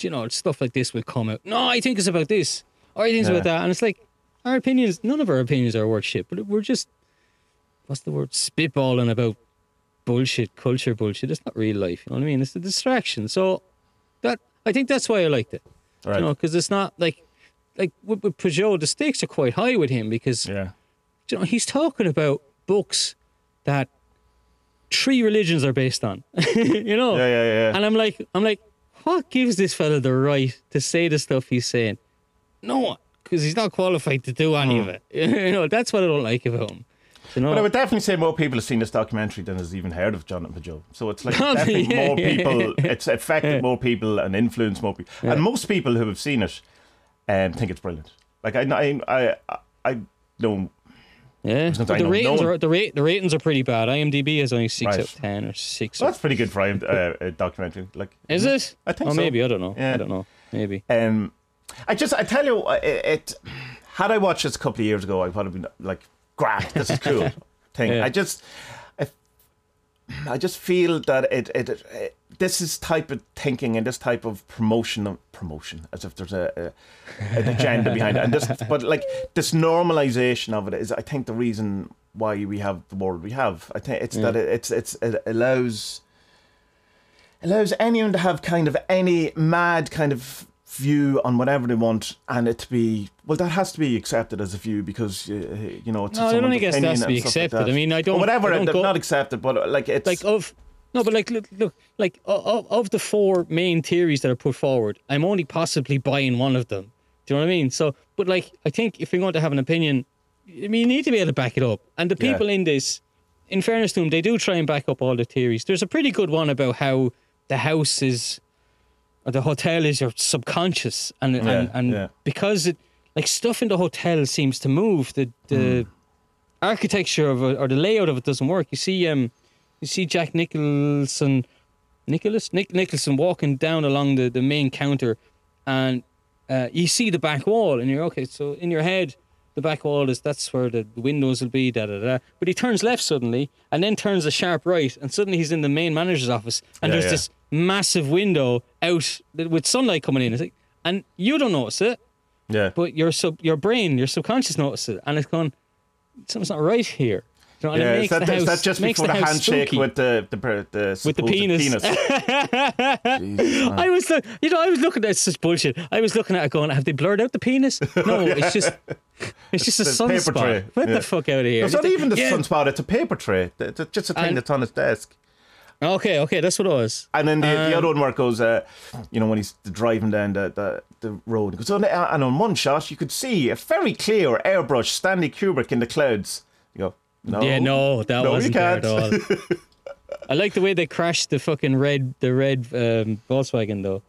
you know, stuff like this will come out. No, I think it's about this, or I think it's Yeah. about that, and it's like our opinions. None of our opinions are worth shit, but we're just, what's the word, spitballing about bullshit, culture bullshit. It's not real life. You know what I mean? It's a distraction. So that I think that's why I liked it. right You know, because it's not like like with, with Pageau, the stakes are quite high with him because yeah you know he's talking about books that three religions are based on. you know, yeah yeah yeah and I'm like, I'm like, what gives this fella the right to say the stuff he's saying? No one, because he's not qualified to do any of it. you know, that's what I don't like about him. You know, But I would definitely say more people have seen this documentary than has even heard of Jonathan Pageau. So it's like Probably, definitely yeah, more yeah, people. It's affected more people and influenced more people. And most people who have seen it um, think it's brilliant. Like I, I, I, I know. Yeah. But the ratings no one- are the rate the ratings are pretty bad. IMDb is only six Right. out of ten or six. Well, that's pretty good for a, uh, documentary. Like, is it? I think oh, so. maybe I don't know. Yeah. I don't know. Maybe. Um, I just, I tell you, uh, it, it. Had I watched this a couple of years ago, I would have been like, "Great, this is cool." thing. Yeah. I just, I, I just feel that it, it, it, this is type of thinking and this type of promotion, promotion, as if there's a, a an agenda behind it, and this, but like this normalization of it is, I think, the reason why we have the world we have. I think it's that it, it's it's it allows allows anyone to have kind of any mad kind of view on whatever they want and it to be well that has to be accepted as a view because uh, you know it's No, I don't think it has to be stuff like accepted. I mean, I don't- whatever I don't go- not accepted but like it's like of no, but like look, look like of, of the four main theories that are put forward, I'm only possibly buying one of them. Do you know what I mean? So, but like I think if you're going to have an opinion, I mean you need to be able to back it up. And the Yeah. people in this, in fairness to them, they do try and back up all the theories. There's a pretty good one about how the house is or the hotel is your subconscious and and, Yeah, and yeah. because it like stuff in the hotel seems to move the the Hmm. architecture of it or the layout of it doesn't work you see um you see Jack Nicholson Nicholas Nick Nicholson walking down along the, the main counter and uh, you see the back wall and you're okay so in your head the back wall is that's where the windows will be da da da. But he turns left suddenly and then turns a sharp right and suddenly he's in the main manager's office and Yeah, there's yeah. this massive window out with sunlight coming in. It's like, and you don't notice it. Yeah. But your sub your brain your subconscious notices it and it's going something's not right here you know, yeah, is that, the is that just before the, house handshake spooky. with the the, the With the penis. Jesus, man. I was look, you know, I was looking at it's such bullshit. I was looking at it going, have they blurred out the penis? No, it's just, it's just a the sunspot. tray, Get yeah. the fuck out of here! it's not even the Yeah. sunspot it's a paper tray it's just a thing And- that's on his desk Okay, okay, that's what it was. And then the, the Um, other one where it goes, uh, you know, when he's driving down the, the, the road. It goes on, uh, and on one shot, you could see a very clear airbrush Stanley Kubrick in the clouds. You go, no. Yeah, no, that No, wasn't there at all. I like the way they crashed the fucking red, the red um, Volkswagen though.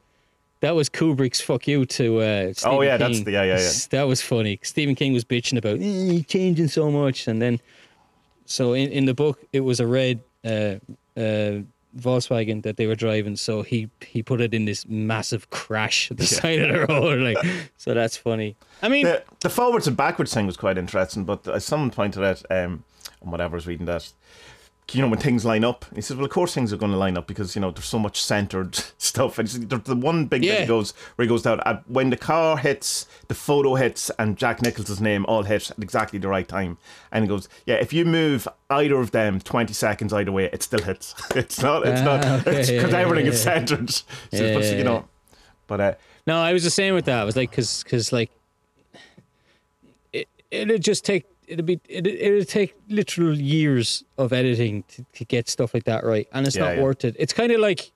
That was Kubrick's "fuck you" to uh, Stephen Oh, yeah, King. that's the- yeah, yeah, yeah. That was funny. Stephen King was bitching about eh, changing so much, and then so in, in the book it was a red uh, uh, Volkswagen that they were driving. So he he put it in this massive crash at the side of the road, like so. That's funny. I mean, The, the forwards and backwards thing was quite interesting, but as someone pointed out, um, and whatever I was reading that, you know when things line up. He says, "Well, of course things are going to line up because you know there's so much centered stuff." And said, the one big bit Yeah. he goes where he goes down at, when the car hits, the photo hits, and Jack Nicholson's name all hit at exactly the right time. And he goes, "Yeah, if you move either of them 20 seconds either way, it still hits. it's not. It's not Ah, okay, because yeah, yeah, everything yeah, is centered. So, Yeah, but, you know, but uh, No, I was the same with that. I was like, because because like it it'd just take it'd be it it'd take literal years of editing to, to get stuff like that right, and it's Yeah, not yeah. worth it. It's kind of like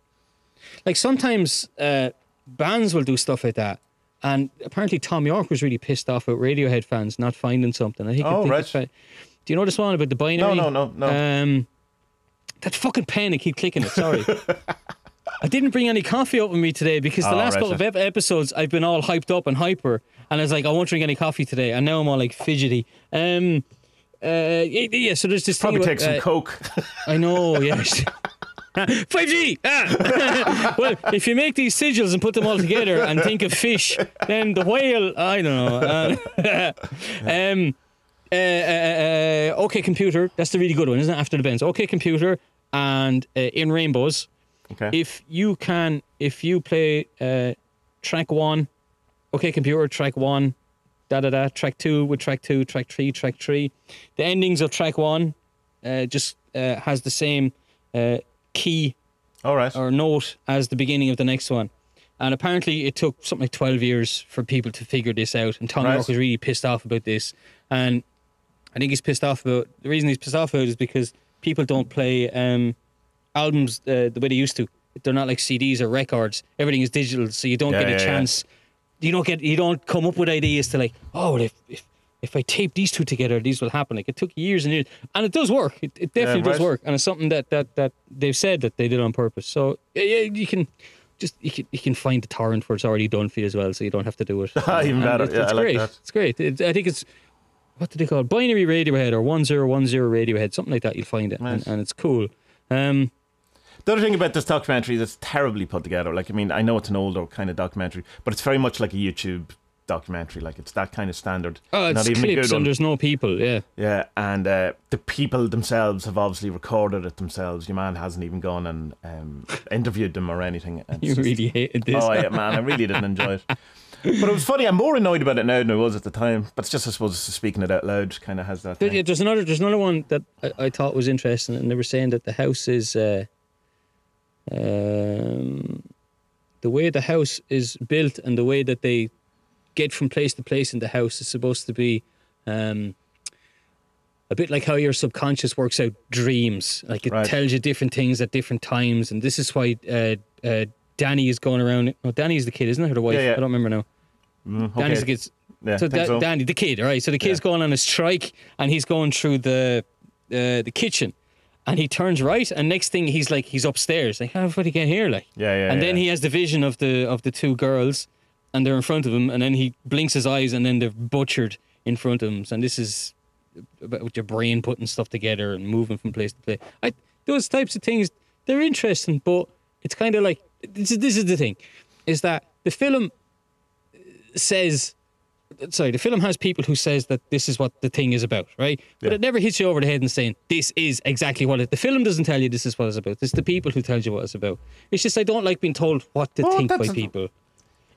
like sometimes uh, bands will do stuff like that. And apparently, Thom Yorke was really pissed off at Radiohead fans not finding something. I think. Oh, think right. Do you know this one about the binary? no, no, no. Um, that fucking pen, I keep clicking it. Sorry. I didn't bring any coffee up with me today because the Oh, last right, couple of ep- episodes I've been all hyped up and hyper, and I was like, I won't drink any coffee today, and now I'm all like fidgety. Um, uh, yeah, yeah, so there's this probably thing take some uh, coke. I know, yes. 5G! Ah! well, if you make these sigils and put them all together and think of fish, then the whale, I don't know. Uh, um, uh, uh, uh, OK Computer, that's the really good one, isn't it? After the Bends. OK Computer and uh, In Rainbows. Okay. If you can, if you play uh, track one, OK Computer, track one, da da da, track two with track two, track three, track three. The endings of track one uh, just uh, has the same uh, key All right. or note as the beginning of the next one. And apparently, it took something like 12 years for people to figure this out. And Tom Right. Yorke was really pissed off about this. And I think he's pissed off about the reason he's pissed off about it is because people don't play um, albums uh, the way they used to. They're not like CDs or records. Everything is digital, so you don't Yeah, get a yeah, yeah. chance. You don't get. You don't come up with ideas to like, oh, if if if I tape these two together, these will happen. Like it took years and years, and it does work. It, it definitely does right. work, and it's something that that that they've said that they did on purpose. So yeah, yeah you can. Just you can you can find the torrent where it's already done for you as well, so you don't have to do it. Even better. It's, Yeah, it's I like great. that. It's great. It, I think it's what do they call it? Binary Radiohead or one zero one zero Radiohead, something like that. You'll find it, Nice. and, and it's cool. Um, The other thing about this documentary is it's terribly put together. Like, I mean, I know it's an older kind of documentary, but it's very much like a YouTube documentary. Like, it's that kind of standard. oh, it's Not even a clips good and there's no people. Yeah, Yeah, and uh, the people themselves have obviously recorded it themselves. Your man hasn't even gone and um, interviewed them or anything. You it's just- really hated this. Oh, yeah, man, I really didn't enjoy it. But it was funny. I'm more annoyed about it now than I was at the time. But it's just, I suppose, speaking it out loud kind of has that. There- yeah, there's another. There's another one that I, I thought was interesting, and they were saying that the house is, uh, um, the way the house is built and the way that they get from place to place in the house is supposed to be, um, a bit like how your subconscious works out dreams. Like it Right. tells you different things at different times, and this is why uh, uh, Danny is going around. No, Danny's the kid, isn't it? Or the wife? Yeah, yeah. I don't remember now. Mm, Danny's the kid. Yeah, So, Da- so. Danny, the kid, all right. So the kid's going on a strike, and he's going through the uh, the kitchen, and he turns right, and next thing he's like he's upstairs. Like how did he get here? Like, Yeah, yeah. and then he has the vision of the of the two girls, and they're in front of him, and then he blinks his eyes, and then they're butchered in front of him. And this is about your brain putting stuff together and moving from place to place. I those types of things they're interesting, but it's kind of like this is this is the thing, is that the film says sorry, the film has people who says that this is what the thing is about, right? But Yeah. it never hits you over the head and saying this is exactly what it. The film doesn't tell you this is what it's about. It's the people who tells you what it's about. It's just I don't like being told what to think by people.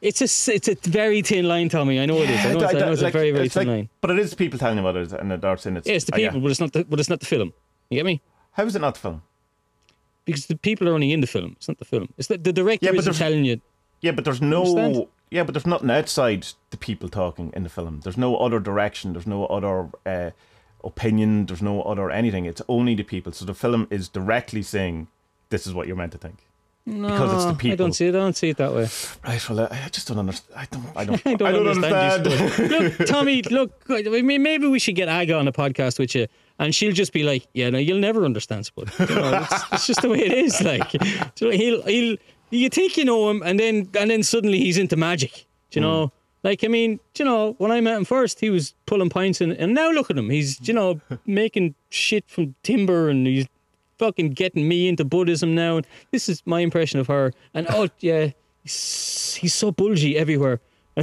It's a it's a very thin line, Tommy. I know it is. I know, it's, I know it's a very very thin like- line. But it is people telling you what it is, and they're saying it's. Yeah, it's the oh, yeah. people, but it's not the but it's not the film. You get me? How is it not the film? Because the people are only in the film. It's not the film. It's the, the director Yeah, but isn't telling you. Yeah, but there's no. Understand? Yeah, but there's nothing outside the people talking in the film. There's no other direction. There's no other uh, opinion. There's no other anything. It's only the people. So the film is directly saying, "This is what you're meant to think." No, Because it's the people. I don't see it. I don't see it that way. Right. Well, I I just don't understand. I don't. I don't. I don't, I don't understand. understand. look, Tommy, look, I mean, maybe we should get Aga on a podcast with you, and she'll just be like, "Yeah, no, you'll never understand sport. You know, it's, it's just the way it is. Like, he'll he'll you think you know him, and then and then suddenly he's into magic. Do you know? Like, I mean, you know, when I met him first, he was pulling pints, and, and now look at him. He's, you know, making shit from timber, and he's fucking getting me into Buddhism now. And this is my impression of her. And oh yeah, he's, he's so bulgy everywhere.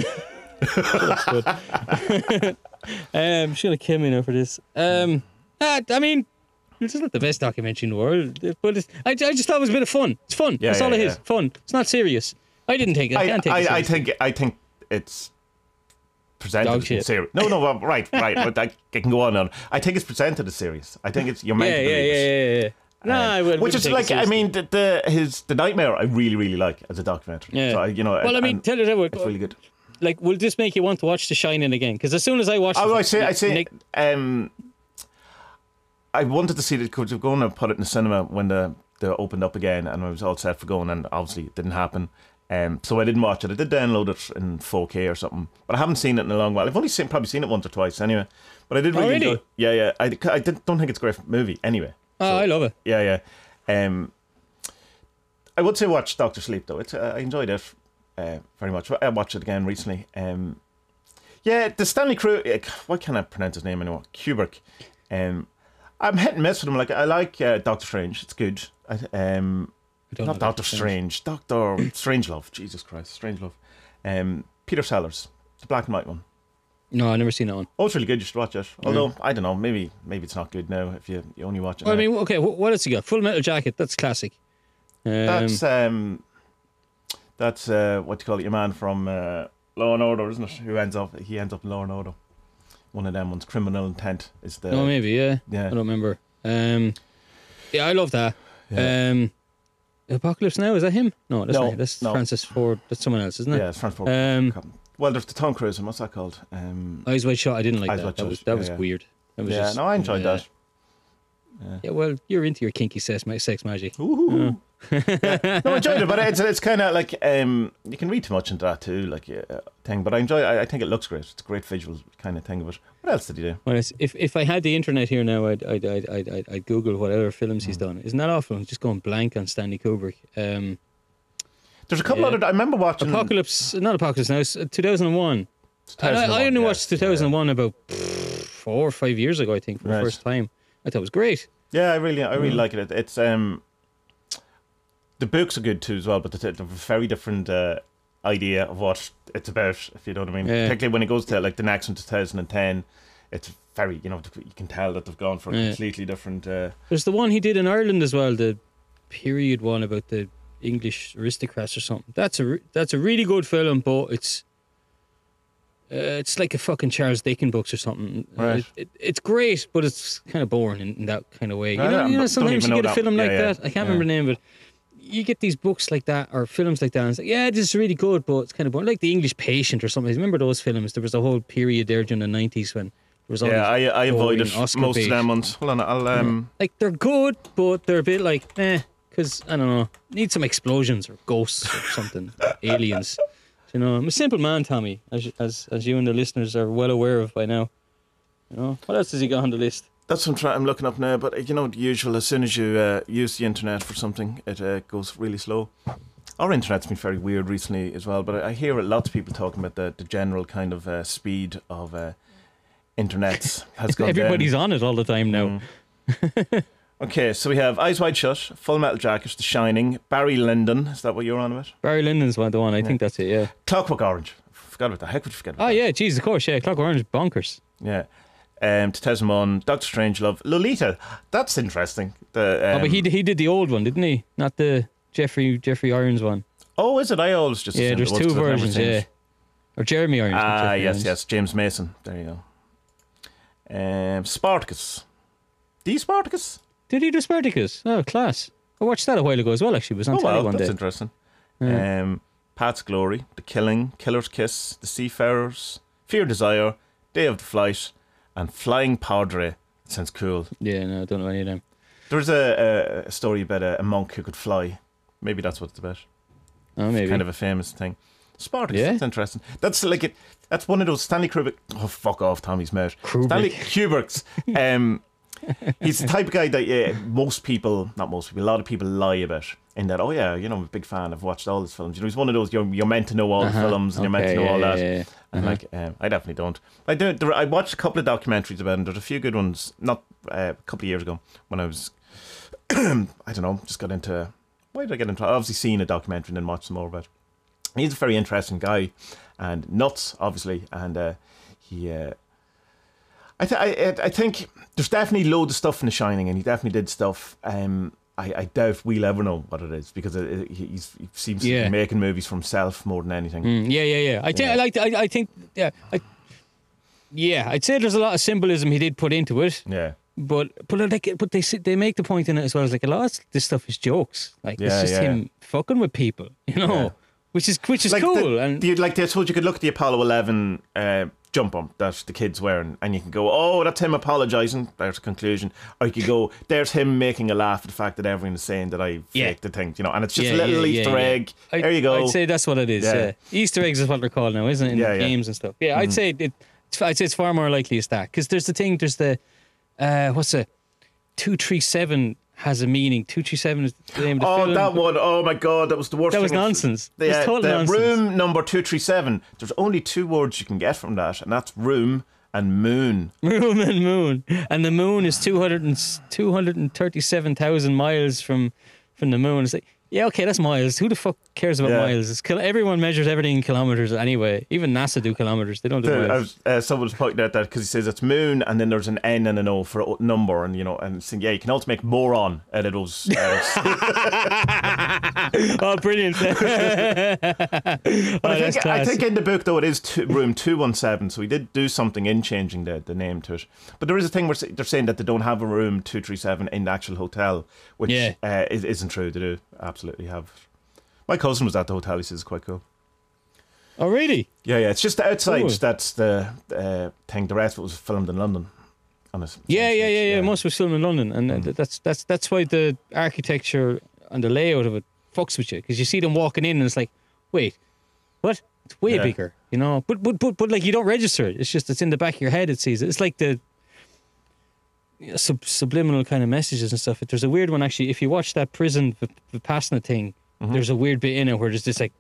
Um, she's gonna kill me now for this. Um, ah, I mean, It's not the best documentary in the world, but it's, I, I just thought it was a bit of fun. It's fun. Yeah, That's yeah, all it yeah. is. Fun. It's not serious. I didn't take it. I, I, can't take it. I, I think I think it's presented as serious. No, no, well, right, right. but I, I can go on and on. I think it's presented as serious. I think it's you're meant Yeah, to yeah, believe yeah, it. yeah, yeah. No, I would, Which is like, I mean, the, the his the nightmare I really really like as a documentary. Yeah. So I, you know, Well, I mean, tell you that, it's really good. like, will this make you want to watch The Shining again? Because as soon as I watched, Oh, it, I say, I say, Nick- um, I wanted to see it because we were going to put it in the cinema when the they opened up again, and I was all set for going, and obviously it didn't happen. Um, so I didn't watch it. I did download it in 4K or something, but I haven't seen it in a long while. I've only seen probably seen it once or twice anyway. But I did Oh, really, really? enjoy. Yeah, yeah. I, I did, don't think it's a great movie anyway. oh, So, I love it. Yeah, yeah. Um, I would say watch Doctor Sleep though. It's, uh, I enjoyed it uh, very much. I watched it again recently. Um, yeah, the Stanley Crew. uh, Why can't I pronounce his name anymore? Kubrick. Um, I'm hit and miss with him. Like I like uh, Doctor Strange. It's good. I, um, not Doctor Strange. Doctor Strangelove. Jesus Christ, Strangelove. Um, Peter Sellers, the black and white one. No, I've never seen that one. Oh, it's really good. You should watch it. Although I don't know, maybe maybe it's not good now if you, you only watch it. Well, I mean, okay, what else you got? Full Metal Jacket. That's classic. Um, That's um, that's uh, what you call it, your man from uh, Law and Order, isn't it? Who ends up he ends up in Law and Order. One of them ones, Criminal Intent, is the no, maybe yeah. yeah. I don't remember. Um, yeah, I love that. Yeah. Um, Apocalypse Now is that him? No, that's No, not. That's no. Francis Ford. That's someone else, isn't it? yeah, it's Francis Ford Um, Well, there's the Tom Cruise, and what's that called? Um, Eyes Wide Shut. I didn't like Eyes that. Wide That was that yeah, was yeah. weird. That was yeah, just, no, I enjoyed that. Yeah, well, you're into your kinky sex, sex magic. Ooh. Yeah. No, I enjoyed it, but it's it's kind of like um, you can read too much into that too, like uh, thing. But I enjoy. I, I think it looks great. It's a great visual kind of thing. But what else did he do? Well, it's- if if I had the internet here now, I'd I'd I'd I'd, I'd, I'd Google whatever films Mm. he's done. Isn't that awful? I'm just going blank on Stanley Kubrick. Um, There's a couple Yeah. other. I remember watching. Apocalypse, not Apocalypse Now. uh, 2001. I, I only yeah. watched 2001 about four or five years ago, I think, for Right. the first time. I thought it was great. Yeah, I really, I Mm. really like it. It's um, the books are good too as well, but they're a very different uh, idea of what it's about. If you know what I mean. Yeah. Particularly when it goes to like the next one, 2010, it's very, you know, you can tell that they've gone for a Yeah. completely different. Uh, There's the one he did in Ireland as well, the period one about the English aristocrats or something. That's a re- that's a really good film, but it's uh, it's like a fucking Charles Dickens books or something. Uh, Right. It, it, it's great, but it's kind of boring in, in that kind of way. You know, you know sometimes you get a film Yeah, like yeah, that. I can't yeah. remember the name, but you get these books like that or films like that, and it's like, yeah, this is really good, but it's kind of boring. Like the English Patient or something. Remember those films? There was a whole period there during the nineties when there was all yeah, I, I avoided most bait. of them ones. Hold on, I'll um. like they're good, but they're a bit like eh, because I don't know, need some explosions or ghosts or something, aliens. You know, I'm a simple man, Tommy, as as as you and the listeners are well aware of by now. You know, what else has he got on the list? That's what I'm, try- I'm looking up now, but you know, the usual. As soon as you uh, use the internet for something, it uh, goes really slow. Our internet's been very weird recently as well, but I I hear lots of people talking about the, the general kind of uh, speed of uh, internet has gone Everybody's down. on it all the time now. Mm. okay, so we have Eyes Wide Shut, Full Metal Jacket, The Shining, Barry Lyndon. Is that what you're on about? Barry Lyndon's one, the one. I think that's it. Yeah. Clockwork Orange. Forgot about that. How could you forget about Oh that? yeah, Jesus, of course. Yeah, Clockwork Orange, bonkers. Yeah. Um, 2001, Doctor Strangelove, Lolita. That's interesting. The, um, oh, but he he did the old one, didn't he? Not the Jeffrey Jeffrey Irons one. oh, is it? I always just Yeah, there's two versions. Yeah, or Jeremy Irons. Ah, yes, Irons. yes, James Mason. There you go. Um, Spartacus. The Spartacus. Did he do Spartacus? Oh, class. I watched that a while ago as well. Actually, it was on Oh telly wow, one that's day. interesting. Yeah. Um, Pat's Glory, The Killing, Killer's Kiss, The Seafarers, Fear Desire, Day of the Fight, and Flying Padre. Sounds cool. Yeah, no, I don't know any of them. There's a, a, a story about a, a monk who could fly. Maybe that's what it's about. Oh, maybe. Kind of a famous thing. Spartacus. Yeah. That's interesting. That's like it. That's one of those Stanley Kubrick. Oh fuck off, Tommy's mouth. Kubrick. Stanley Kubrick's. Um, he's the type of guy that yeah, most people, not most people, a lot of people lie about. In that, oh yeah, you know, I'm a big fan. I've watched all his films. You know, he's one of those. You're, you're meant to know all Uh-huh. the films, and you're meant to know all that. yeah, yeah. And Uh-huh. like, um, I definitely don't. I do. There, I watched a couple of documentaries about him. There's a few good ones. Not uh, a couple of years ago when I was, I don't know, just got into. Why did I get into? I obviously seen a documentary and then watched some more about. it. He's a very interesting guy, and nuts, obviously, and uh, he. Uh, I, th- I, I think there's definitely loads of stuff in The Shining, and he definitely did stuff. Um, I, I doubt we'll ever know what it is because it, it, he's, he seems to be making movies for himself more than anything. Mm, yeah, yeah, yeah. I think Yeah. I like. I, I think. Yeah. I, yeah, I'd say there's a lot of symbolism he did put into it, Yeah, but but like but they they make the point in it as well as like a lot of this stuff is jokes. Like it's just yeah. him fucking with people, you know, Yeah. which is which is like cool. the, and the, like they told you could look at the Apollo 11 uh, jump bump that the kid's wearing, and you can go, "Oh, that's him apologising." There's a conclusion, or you could go, "There's him making a laugh at the fact that everyone is saying that I Yeah. the thing," you know, and it's just Yeah, a little yeah, Easter egg. I- there you go. I'd say that's what it is. Yeah. Easter eggs is what they're called now, isn't it? In Yeah. Mm-hmm. games and stuff. Yeah, I'd say it. It's, I'd say it's far more likely as that because there's the thing. There's the uh, what's it? Two three seven has a meaning. Two three seven is the name of the Oh, film. that one! Oh my god, that was the worst. That was nonsense. The, total the nonsense. room number two three seven. There's only two words you can get from that, and that's room and moon. Room and moon, and the moon is 200 and, 237,000 miles from from the moon. It's like, yeah, okay, that's miles. Who the fuck cares about Yeah. miles? It's, everyone measures everything in kilometers anyway. Even NASA do kilometers. They don't do The- miles. was, uh, someone was pointing out that because he says it's moon, and then there's an N and an O for a number, and you know, and saying, yeah, you can also make moron out of those. Uh, oh, brilliant! oh, I think, I think in the book though it is two, room two one seven, so he did do something in changing the, the name to it. But there is a thing where they're saying that they don't have a room two three seven in the actual hotel, which Yeah. uh, is, isn't true. They do absolutely have. My cousin was at the hotel. He says it's quite cool. oh, really? Yeah, yeah. It's just the outside. Cool. That's the uh, thing. The rest of it was filmed in London. On a, Yeah, yeah, yeah, yeah. Mm. Most was filmed in London, and uh, that's that's that's why the architecture and the layout of it fucks with you because you see them walking in and it's like, wait, what? It's way Yeah. bigger, you know. But but but but like you don't register it. It's just it's in the back of your head. It sees it. It's like the yeah, sub- subliminal kind of messages and stuff. There's a weird one actually. If you watch that prison v- Vipassana thing, Mm-hmm. there's a weird bit in it where there's this like,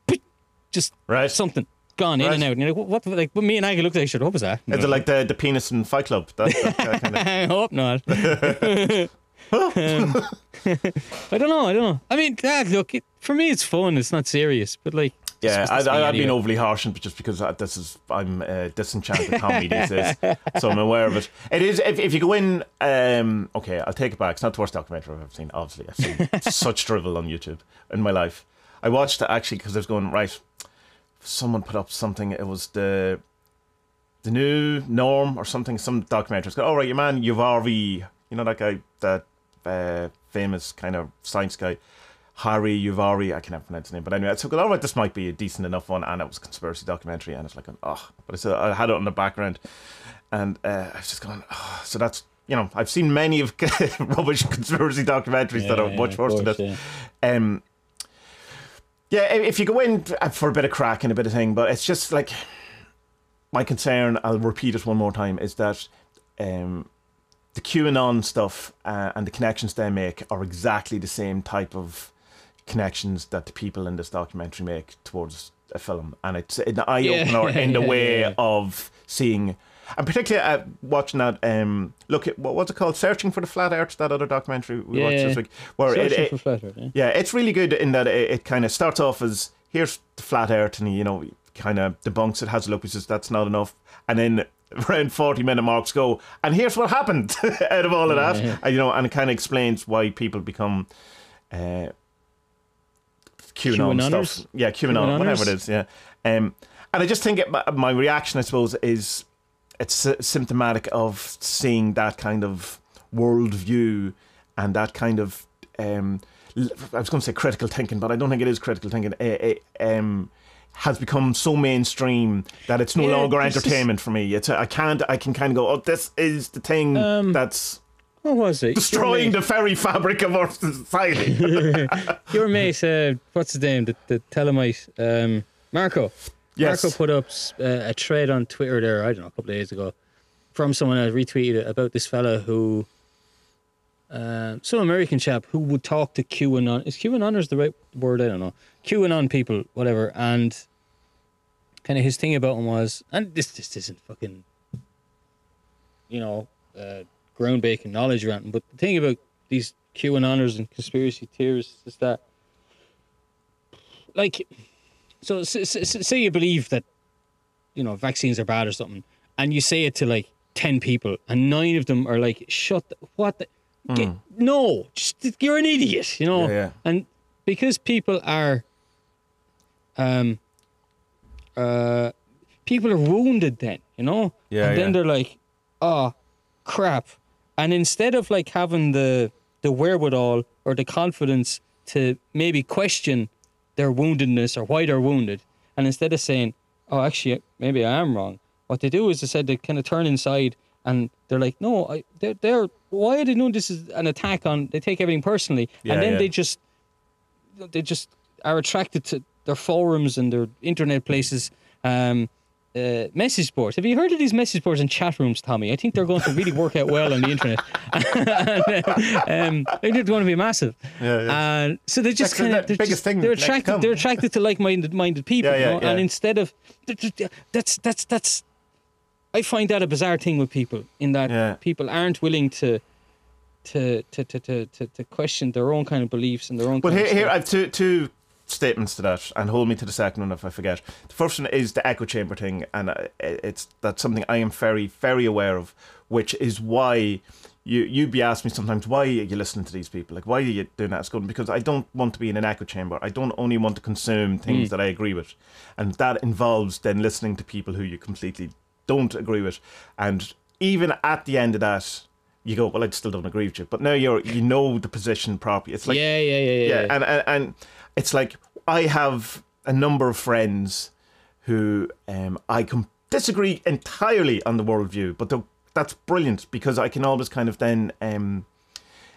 just Right. something gone in and out. And you're like, what? what? Like, me and Aggie looked at each other. What was that? Is it like the, the penis in Fight Club? That, that kind of, I hope not. Um, I don't know. I don't know. I mean, ah, look, it, for me, it's fun. It's not serious, but like, yeah, I, I've been overly harsh just because I, this is I'm uh, disenchanted comedy these days, so I'm aware of it. It is if, if you go in, um, okay, I'll take it back. It's not the worst documentary I've ever seen. Obviously, I've seen such drivel on YouTube in my life. I watched it actually because I was going right. Someone put up something. It was the the new norm or something. Some documentary. It's got, oh right, your man Uvari, you know that guy, that uh, famous kind of science guy. Harry Yuvari, I can't pronounce his name, but anyway, I took it. All right, this might be a decent enough one, and it was a conspiracy documentary, and it's like, oh, but I said I had it on the background, and uh, I was just going, oh, so that's you know, I've seen many of rubbish conspiracy documentaries that are much worse than this. Um, yeah, if you go in for a bit of crack and a bit of thing, but it's just like my concern. I'll repeat it one more time: is that um, the QAnon stuff uh, and the connections they make are exactly the same type of connections that the people in this documentary make towards a film, and it's an eye opener Yeah, in the yeah, way yeah. of seeing. And particularly uh, watching that, um, look at what what's it called? Searching for the Flat Earth, that other documentary we watched Yeah. this week, where Searching it, for flat Earth, yeah. yeah, it's really good in that it, it kind of starts off as here's the flat earth, and you know, kind of debunks it, has a look, he says that's not enough, and then around forty minute marks go, and here's what happened out of all of that, Yeah. and, you know, and it kind of explains why people become. Uh, QAnon QAnoners? stuff, yeah, QAnon, whatever it QAnoners? is, yeah. Um, and I just think it, my, reaction, I suppose, is it's symptomatic of seeing that kind of worldview and that kind of um, I was going to say critical thinking, but I don't think it is critical thinking. It, uh, um, has become so mainstream that it's no Yeah, longer entertainment for me. It's I can't I can kind of go, oh, this is the thing Um, that's What was it? destroying the very fabric of our society. your mate uh, what's his name? The, the Thelemite, um, Marco. Yes. Marco put up uh, a thread on Twitter there. I don't know, a couple of days ago, from someone I retweeted it about this fella who, uh, some American chap who would talk to QAnon. Is QAnoners the right word? I don't know. QAnon people, whatever, and kind of his thing about him was, and this this isn't fucking, you know, uh, ground breaking knowledge anything, but the thing about these QAnoners and honors and conspiracy theorists is that, like, so say you believe that, you know, vaccines are bad or something, and you say it to like ten people, and nine of them are like, "Shut the, what? The, get, no, just you're an idiot," you know. Yeah, yeah. And because people are, um, uh, people are wounded, then you know. Yeah, And then they're like, "Oh, crap," and instead of like having the the wherewithal or the confidence to maybe question their woundedness or why they're wounded, and instead of saying, "Oh, actually, maybe I am wrong," what they do is they said they kind of turn inside and they're like, "No, I, they're, they're why are they doing this is an attack on?" They take everything personally, Yeah, and then yeah. they just they just are attracted to their forums and their internet places. Um, uh, message boards. Have you heard of these message boards and chat rooms, Tommy? I think they're going to really work out well on the internet. and, uh, um, they're going to be massive. Yeah, yeah. And so they're just kind of biggest just, thing They're attracted. They're attracted to like-minded minded people. Yeah, yeah, you know? And instead of that's that's that's, I find that a bizarre thing with people in that Yeah. people aren't willing to. To, to, to, to, to, to question their own kind of beliefs and their own. But kind here, here. I have two two statements to that, and hold me to the second one if I forget. The first one is the echo chamber thing, and uh, it's that's something I am very very aware of, which is why. You you be asking me sometimes why are you listening to these people like why are you doing that? It's good because I don't want to be in an echo chamber. I don't only want to consume things that I agree with, and that involves then listening to people who you completely don't agree with, and even at the end of that, you go well I still don't agree with you, but now you're you know the position properly. It's like yeah, yeah, yeah, yeah. yeah, and, and and it's like I have a number of friends who um, I can disagree entirely on the worldview, but that's brilliant because I can always kind of then, um,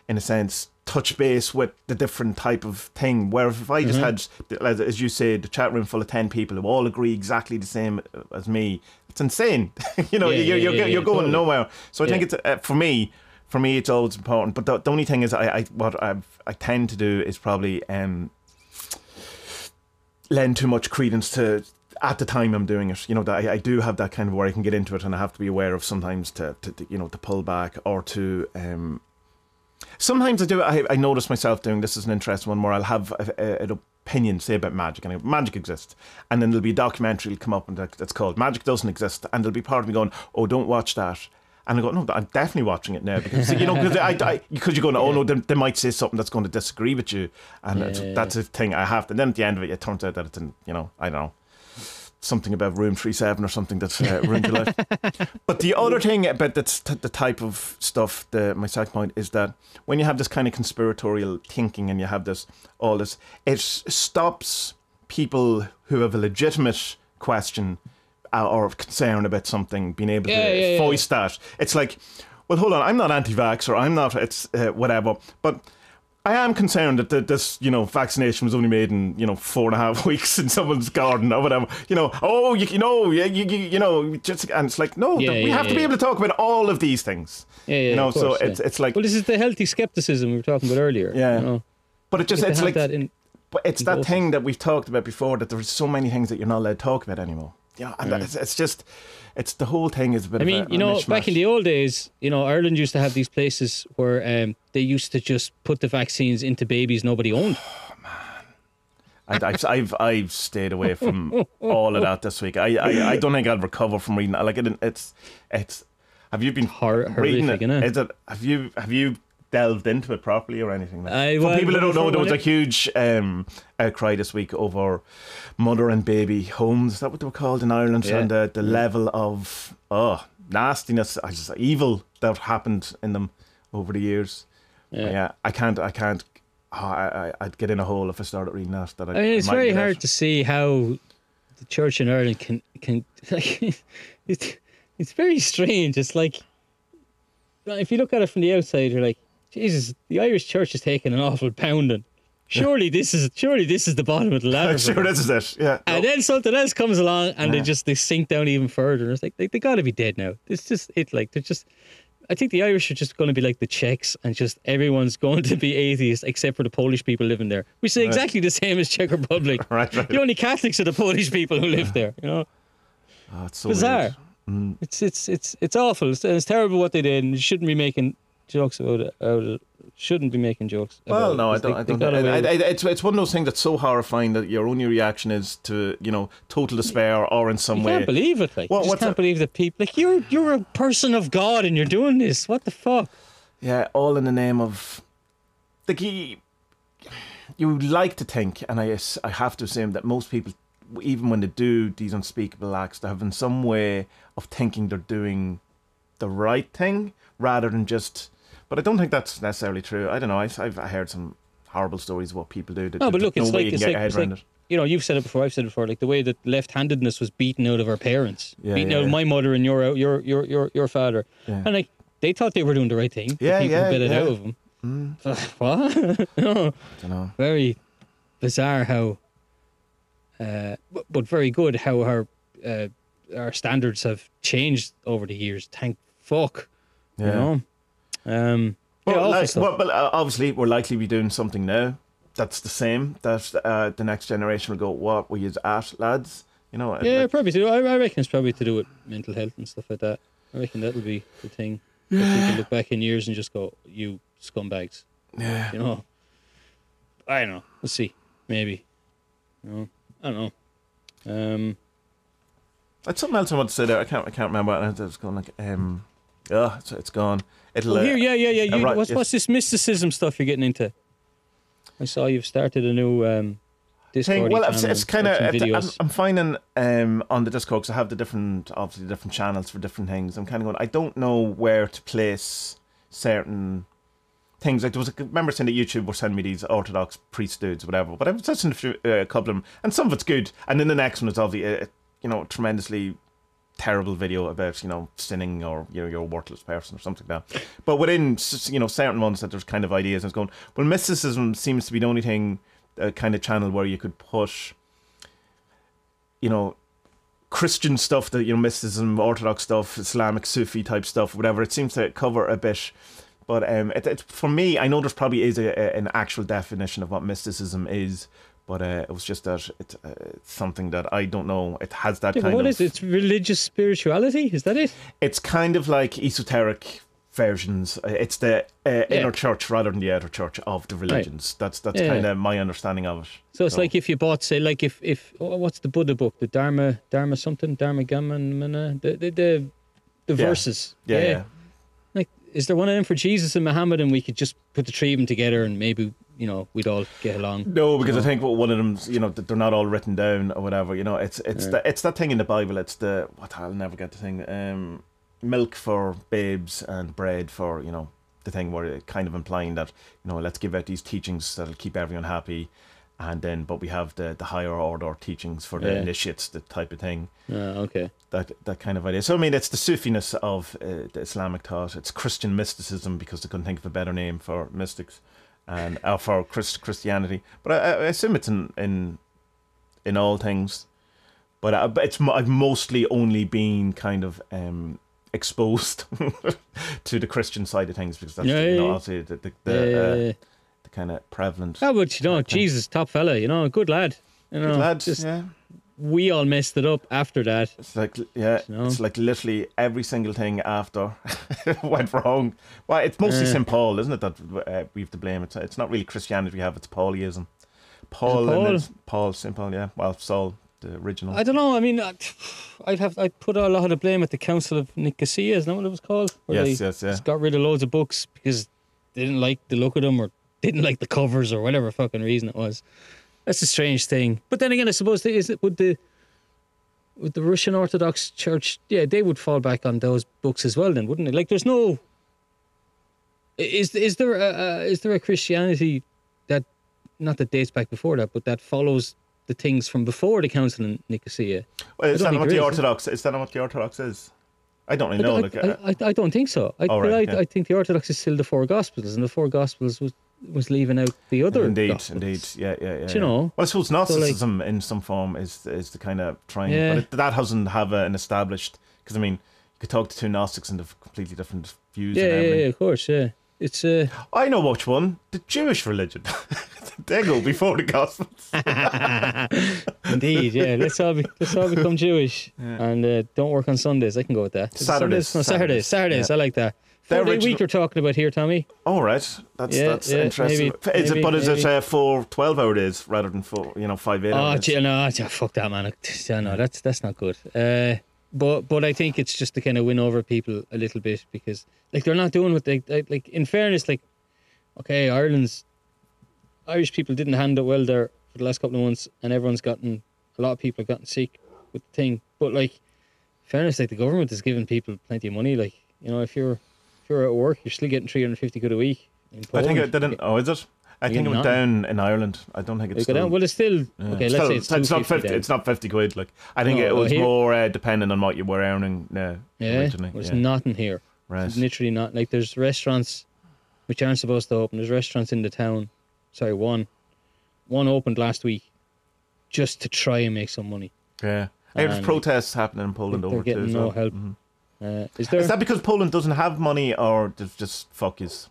in a sense, touch base with the different type of thing. Where if I just had, as- you say, the chat room full of ten people who all agree exactly the same as me, it's insane. you know, Yeah, you're, yeah, you're, yeah, you're going totally. nowhere. So I think it's uh, for me. For me, it's always important. But the, the only thing is, I, I what I I tend to do is probably um, lend too much credence to at the time I'm doing it. You know, that I, I do have that kind of where I can get into it, and I have to be aware of sometimes to, to, to you know to pull back or to. Um, sometimes I do. I, I notice myself doing this is an interesting one where I'll have a, a, an opinion, say about magic, and magic exists, and then there'll be a documentary will come up and that's called "Magic Doesn't Exist," and there'll be part of me going, "Oh, don't watch that." And I go, no, I'm definitely watching it now because you know because because you're going, oh no, they, they might say something that's going to disagree with you, and it's- Yeah. that's a thing I have to. And then at the end of it, it turns out that it's, in, you know, I don't know, something about room three seven or something that's uh, ruined your life. But the other thing about that's t- the type of stuff, the my second point is that when you have this kind of conspiratorial thinking and you have this all this, it stops people who have a legitimate question uh, or of concern about something being able Yeah, to yeah, yeah. voice that. It's like, well, hold on, I'm not anti-vax or I'm not. It's uh, whatever, but. I am concerned that the, this, you know, vaccination was only made in, you know, four and a half weeks in someone's garden or whatever. You know, oh, you, you know, you, you, you you know, just and it's like, no, Yeah, we yeah, have to be yeah. able to talk about all of these things. Yeah, yeah, you know, of so course, it's it's like, Well, this is the healthy skepticism we were talking about earlier. Yeah. You know? but it just it's like, that in, but it's that thing that we've talked about before that there's so many things that you're not allowed to talk about anymore. Yeah, and it's, it's just, it's the whole thing is a bit. I of mean, a, you know, mishmash. back in the old days, you know, Ireland used to have these places where um, they used to just put the vaccines into babies nobody owned. I, I've, I've I've stayed away from all of that this week. I, I, I don't think I'll recover from reading. it. Like it, it's it's. Have you been Hor- reading horrific, it? innit? It? Have you have you delved into it properly or anything? Like, I- for people who don't know, there was a huge um, outcry this week over mother and baby homes. Is that what they were called in Ireland? Yeah. And the, the level of oh nastiness, I just evil that happened in them over the years. Yeah. Yeah, I can't. I can't. Oh, I, I, I'd get in a hole if I started reading that. that I, I mean, it's very get out. hard to see how the church in Ireland can can like it's it's very strange. It's like if you look at it from the outside, you're like, Jesus, the Irish church is taking an awful pounding. Surely this is surely this is the bottom of the ladder. sure, this is it. Yeah. And No. then something else comes along, and Yeah. they just they sink down even further. And it's like they, they got to be dead now. It's just it like they're just. I think the Irish are just going to be like the Czechs, and just everyone's going to be atheists except for the Polish people living there, which is exactly the same as Czech Republic. Right, right. The only Catholics are the Polish people who live there. You know, Oh, it's so bizarre. weird. It's it's it's it's awful. It's, it's terrible what they did, and you shouldn't be making jokes about it. Out of, shouldn't be making jokes. Well, about no, it, I don't. they- I don't. I, I, it's it's one of those things that's so horrifying that your only reaction is to you know total despair or in some you way. can't believe it. Like, What- you just can't that? believe that people like you're you're a person of God and you're doing this. What the fuck? Yeah, all in the name of the key. You would like to think, and I I have to assume that most people, even when they do these unspeakable acts, they have in some way of thinking they're doing the right thing rather than just. But I don't think that's necessarily true. I don't know. I've, I've heard some horrible stories of what people do. That No, but look, it's no like you it's like, it's like it. you know you've said it before. I've said it before. Like the way that left-handedness was beaten out of our parents, Yeah, beaten yeah, out of yeah. my mother and your your your your your father, Yeah. and like they thought they were doing the right thing. Yeah, people yeah, bit it out of them. Mm, what? no, don't know. very bizarre how, uh, but, but very good how our uh, our standards have changed over the years. Thank fuck, Yeah. you know. Um, yeah, Well, like, well, but uh, obviously, we're likely to be doing something now that's the same. That uh, the next generation will go, "What were you at, lads?" You know. yeah, like- probably to. I, I reckon it's probably to do with mental health and stuff like that. I reckon that'll be the thing. Yeah. People look back in years and just go, "You scumbags," yeah. you know. I don't know. We'll see. Maybe. You know, I don't know. Um, That's something else I want to say there. I can't. I can't remember. I was going like, um, oh, it's, it's gone. It'll. oh, uh, here, yeah, yeah, yeah. uh, You, right, what's yes. what's this mysticism stuff you're getting into? I saw you've started a new um, Discord. thing. Well, it's, channel it's kind of. I'm. I'm finding um, on the Discord because I have the different, obviously, different channels for different things. I'm kind of going. I don't know where to place certain things. Like there was a member saying that YouTube were sending me these Orthodox priest dudes, whatever. But I was listening to uh, a couple of them, and some of it's good, and then the next one is obviously, uh, you know, tremendously terrible video about you know sinning or you know you're a worthless person or something like that. But within you know certain ones that there's kind of ideas and it's going. Well, mysticism seems to be the only thing, uh, kind of channel where you could push, you know. Christian stuff, that you know, mysticism, Orthodox stuff, Islamic Sufi type stuff, whatever. It seems to cover a bit, but um, it, it, for me, I know there's probably is a, a, an actual definition of what mysticism is, but uh, it was just that it's uh, it's something that I don't know. It has that Yeah, kind what of. is it? It's religious spirituality. Is that it? It's kind of like esoteric versions. Uh, It's the uh, inner church rather than the outer church of the religions. That's that's Yeah. kind of my understanding of it. So it's like if you bought, say, like if if oh, what's the Buddha book, the Dharma Dharma something, Dharma Gamma, the the the, the Yeah. verses. yeah, yeah. Is there one of them for Jesus and Muhammad, and we could just put the three of them together, and maybe you know we'd all get along. No, because No. I think what one of them, you know, they're not all written down or whatever. You know, it's it's Yeah. the, it's that thing in the Bible. It's the what I'll never get the thing. Um, milk for babes and bread for you know the thing where it kind of implying that you know let's give out these teachings that'll keep everyone happy, and then but we have the the higher order teachings for the Yeah. initiates, the type of thing. Ah, okay. That that kind of idea. So I mean, it's the Sufiness of uh, the Islamic thought. It's Christian mysticism because they couldn't think of a better name for mystics, and uh, for Christ, Christianity. But I, I assume it's in in in all things. But uh, but it's I've mostly only been kind of um, exposed to the Christian side of things because that's Yeah, the, you know yeah, yeah. obviously the the, the, uh, the kind of prevalent. How about you know Jesus, top fella, you know, good lad. You know, Lads, just yeah. we all messed it up after that. It's like yeah, You know? it's like literally every single thing after went wrong. Well, it's mostly Yeah. St Paul, isn't it? That uh, we have to blame. It's it's not really Christianity we have. It's Paulism. Paul, Paul? and Paul, St Paul. Yeah, well, Saul, the original. I don't know. I mean, I- I'd have I'd put a lot of the blame at the Council of Nicosia. Isn't that what it was called? Where yes, yes, yeah. just got rid of loads of books because they didn't like the look of them or didn't like the covers or whatever fucking reason it was. That's a strange thing. But then again, I suppose the- is it would the would the Russian Orthodox Church? Yeah, they would fall back on those books as well. Then wouldn't it? Like, there's no. Is is there a, a is there a Christianity that not that dates back before that, but that follows the things from before the Council in Nicosia? Well, is that what the is. Orthodox? Is that not what the Orthodox is? I don't really I, know. I- like, uh, I, I, I don't think so. I, Oh, right, I, yeah. I think the Orthodox is still the four Gospels, and the four Gospels was was leaving out the other. indeed, indeed, yeah, yeah, yeah. Do you yeah. know? Well, I suppose Gnosticism in some form is is the kind of trying, Yeah. but it, that doesn't have a, an established. Because I mean, you could talk to two Gnostics and have completely different views. Yeah, yeah, yeah, of course, yeah. It's uh, I know which one. The Jewish religion. they go before the Gospels. indeed, yeah. Let's all be, let's all become Jewish Yeah. and uh, don't work on Sundays. I can go with that. Saturdays, Sundays? No, Saturdays. Saturdays, Saturdays. I like that. The Four day original- week you're talking about here, Tommy. All right, that's Yeah, that's yeah, interesting. maybe- is it? maybe- But is it maybe. uh, four 12 hour days rather than four? You know, five eight. Oh, gee, no, fuck that, man. Yeah, no, that's that's not good. Uh, but but I think it's just to kind of win over people a little bit because like they're not doing what they like. in fairness, like okay, Ireland's Irish people didn't handle it well there for the last couple of months, and everyone's gotten a lot of people have gotten sick with the thing. But like, in fairness, like the government is giving people plenty of money. Like you know, if you're if you're at work, you're still getting three hundred fifty quid a week. In I think it didn't. Oh, is it? I think it went down in Ireland. I don't think it's still. down- Well, it's still yeah. okay. It's Let's still- say it's, it's not fifty. then. It's not fifty quid. Like I think No, it was here- more uh, depending on what you were earning. Uh, Yeah, originally. well, it's yeah. nothing here. Right. It's literally not like there's restaurants which aren't supposed to open. There's restaurants in the town. Sorry, one, one opened last week, just to try and make some money. Yeah. Hey, There's protests happening in Poland over getting too. no well. help. Mhm. Uh, is there? Is that because Poland doesn't have money, or just fuck yous?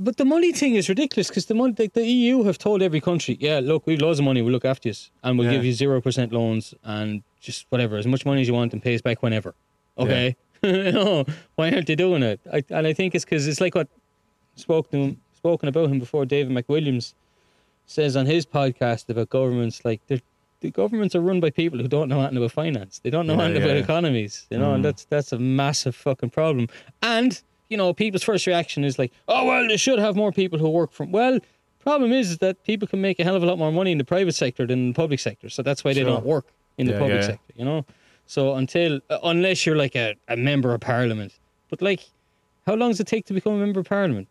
but the money thing is ridiculous because the money, like the EU have told every country, yeah, look, we've loads of money, we'll look after you, and we'll Yeah. give you zero percent loans and just whatever, as much money as you want, and pay us back whenever. Okay, no, why aren't they doing it? I, and I think it's because it's like what spoke to him, spoken about him before. David McWilliams says on his podcast about governments, like they're the governments are run by people who don't know anything about finance. They don't know Yeah, anything yeah. about economies. You know, and Mm. that's that's a massive fucking problem. And you know, people's first reaction is like, "Oh well, they should have more people who work from." Well, problem is, is that people can make a hell of a lot more money in the private sector than in the public sector. So that's why they Sure. don't work in the public sector. You know, so until uh, unless you're like a, a member of parliament, but like, how long does it take to become a member of parliament?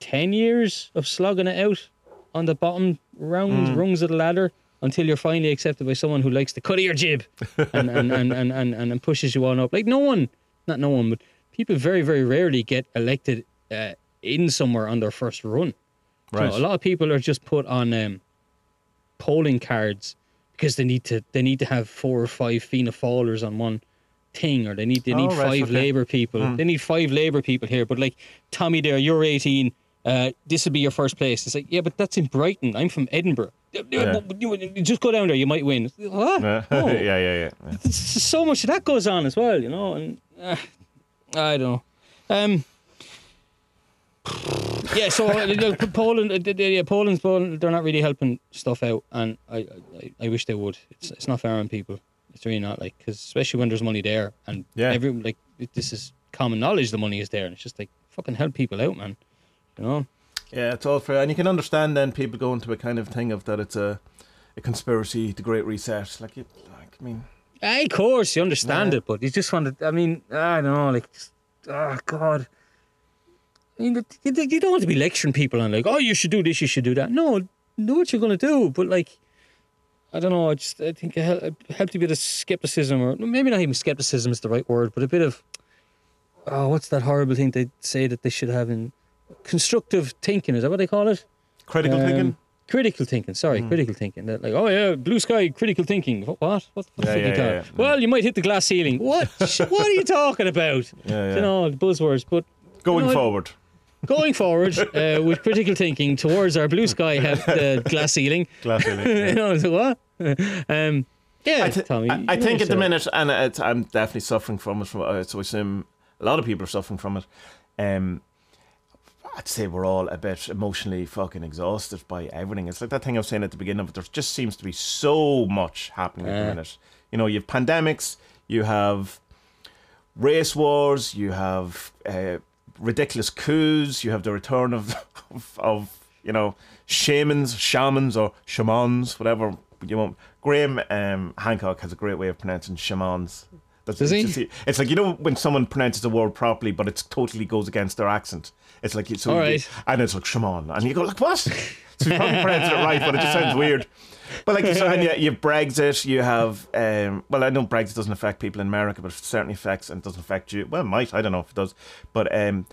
Ten years of slogging it out on the bottom rounds, Mm. rungs of the ladder until you're finally accepted by someone who likes the cut of your jib and, and, and, and, and, and, pushes you on up. Like no one, not no one, but people very, very rarely get elected uh, in somewhere on their first run. Right. a lot of people are just put on um, polling cards because they need to they need to have four or five Fianna Fáilers on one thing, or they need they Oh, need right, five okay. Labour people. Hmm. They need five Labour people here. But like Tommy, there, you're 18. Uh, this will be your first place. It's like, yeah, but that's in Brighton. I'm from Edinburgh. Yeah. You- Just go down there. You might win. What? Yeah, Oh. yeah, yeah, yeah. yeah. So much of that goes on as well, you know. And uh, I don't know. Um, yeah, so uh, the- the Poland, uh, the- the- yeah, Poland's Poland, they're not really helping stuff out, and I, I, I wish they would. It's, it's not fair on people. It's really not like because especially when there's money there, and Yeah. every like this is common knowledge. The money is there, and it's just like fucking help people out, man. You know. Yeah, it's all fair, and you can understand then people go into a kind of thing of that it's a, a conspiracy, the Great Reset. Like, it, like I mean, Aye, of course, you understand Yeah. it, but you just want to. I mean, I don't know, like, just, oh god. I mean, you, you don't want to be lecturing people on like, oh, you should do this, you should do that. No, know what you're going to do, but like, I don't know. I just I think it helped a bit of skepticism, or maybe not even skepticism is the right word, but a bit of, oh, what's that horrible thing they say that they should have in constructive thinking? Is that what they call it? critical Um, thinking. Critical thinking, sorry, Mm. critical thinking. That like, oh yeah, blue sky, critical thinking. What? What? What the Yeah, fuck are you yeah, yeah, yeah. Well, you might hit the glass ceiling. What? What are you talking about? Yeah, yeah. You know, buzzwords. But Going you know, forward. going forward uh, with critical thinking towards our blue sky have the glass ceiling. Glass ceiling, yeah. you know, so what? Um, yeah, I, th- Tommy. I, I think at the minute, and I'm definitely suffering from it. From uh, so I assume a lot of people are suffering from it. Um, I'd say we're all a bit emotionally fucking exhausted by everything. It's like that thing I was saying at the beginning of it. There just seems to be so much happening at the minute. You know, you have pandemics, you have race wars, you have uh, ridiculous coups, you have the return of, of, of you know, shamans, shamans, or shamans, whatever you want. Graham um, Hancock has a great way of pronouncing shamans. That's, Does it's, he? just- it's like you know when someone pronounces a word properly, but it totally goes against their accent. It's like so, All right. and it's like shaman, and you go like what? so you probably pronounced it right, but it just sounds weird. But like you said, you, you have Brexit, you have um, well, I know Brexit doesn't affect people in America, but it certainly affects and doesn't affect you. Well, it might I don't know if it does, but um,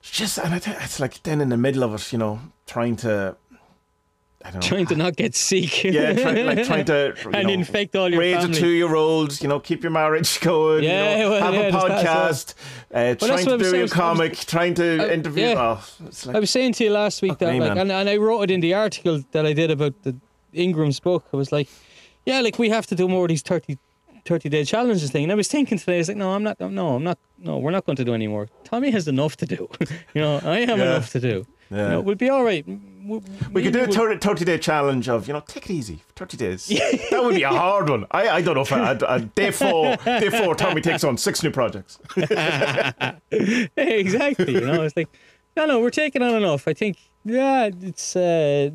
it's just and I it's like then in the middle of it, you know, trying to. I don't know. trying to not get sick. yeah, try, like trying to and know, infect all your raise family. a two-year-old, you know, keep your marriage going, Yeah, you know, well, have yeah, a there's that as well. podcast, uh, that's trying to do saying. a I was- comic, trying to I- interview. yeah. Oh, like, I was saying to you last week that, me, like, and, and I wrote it in the article that I did about the Ingram's book. I was like, yeah, like we have to do more of these 30, 30 day challenges thing. And I was thinking today, I was like, no, I'm not, no, I'm not, no, we're not going to do anymore. Tommy has enough to do. you know, I have Yeah. enough to do. Yeah. You know, we'll be all right. We, We could do a 30, 30 day challenge of, you know, take it easy for 30 days. that would be a hard one. I, I don't know if I, I, day four, day four, Tommy takes on six new projects. exactly. You know, it's like, no, no, we're taking on enough. I think, yeah, it's, uh,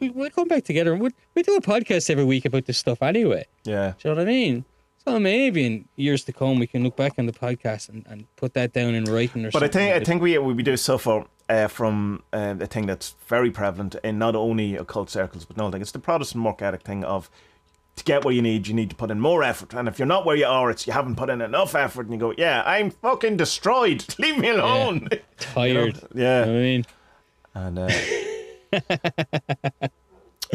we, we'll come back together and we we do a podcast every week about this stuff anyway. Yeah. Do you know what I mean? So maybe in years to come, we can look back on the podcast and, and put that down in writing or something. But I think I think we we do suffer uh, from uh, a thing that's very prevalent in not only occult circles but no, like it's the Protestant work ethic thing of to get what you need, you need to put in more effort, and if you're not where you are, it's you haven't put in enough effort, and you go, yeah, I'm fucking destroyed, leave me alone. tired. Yeah, You know I mean? and. Uh,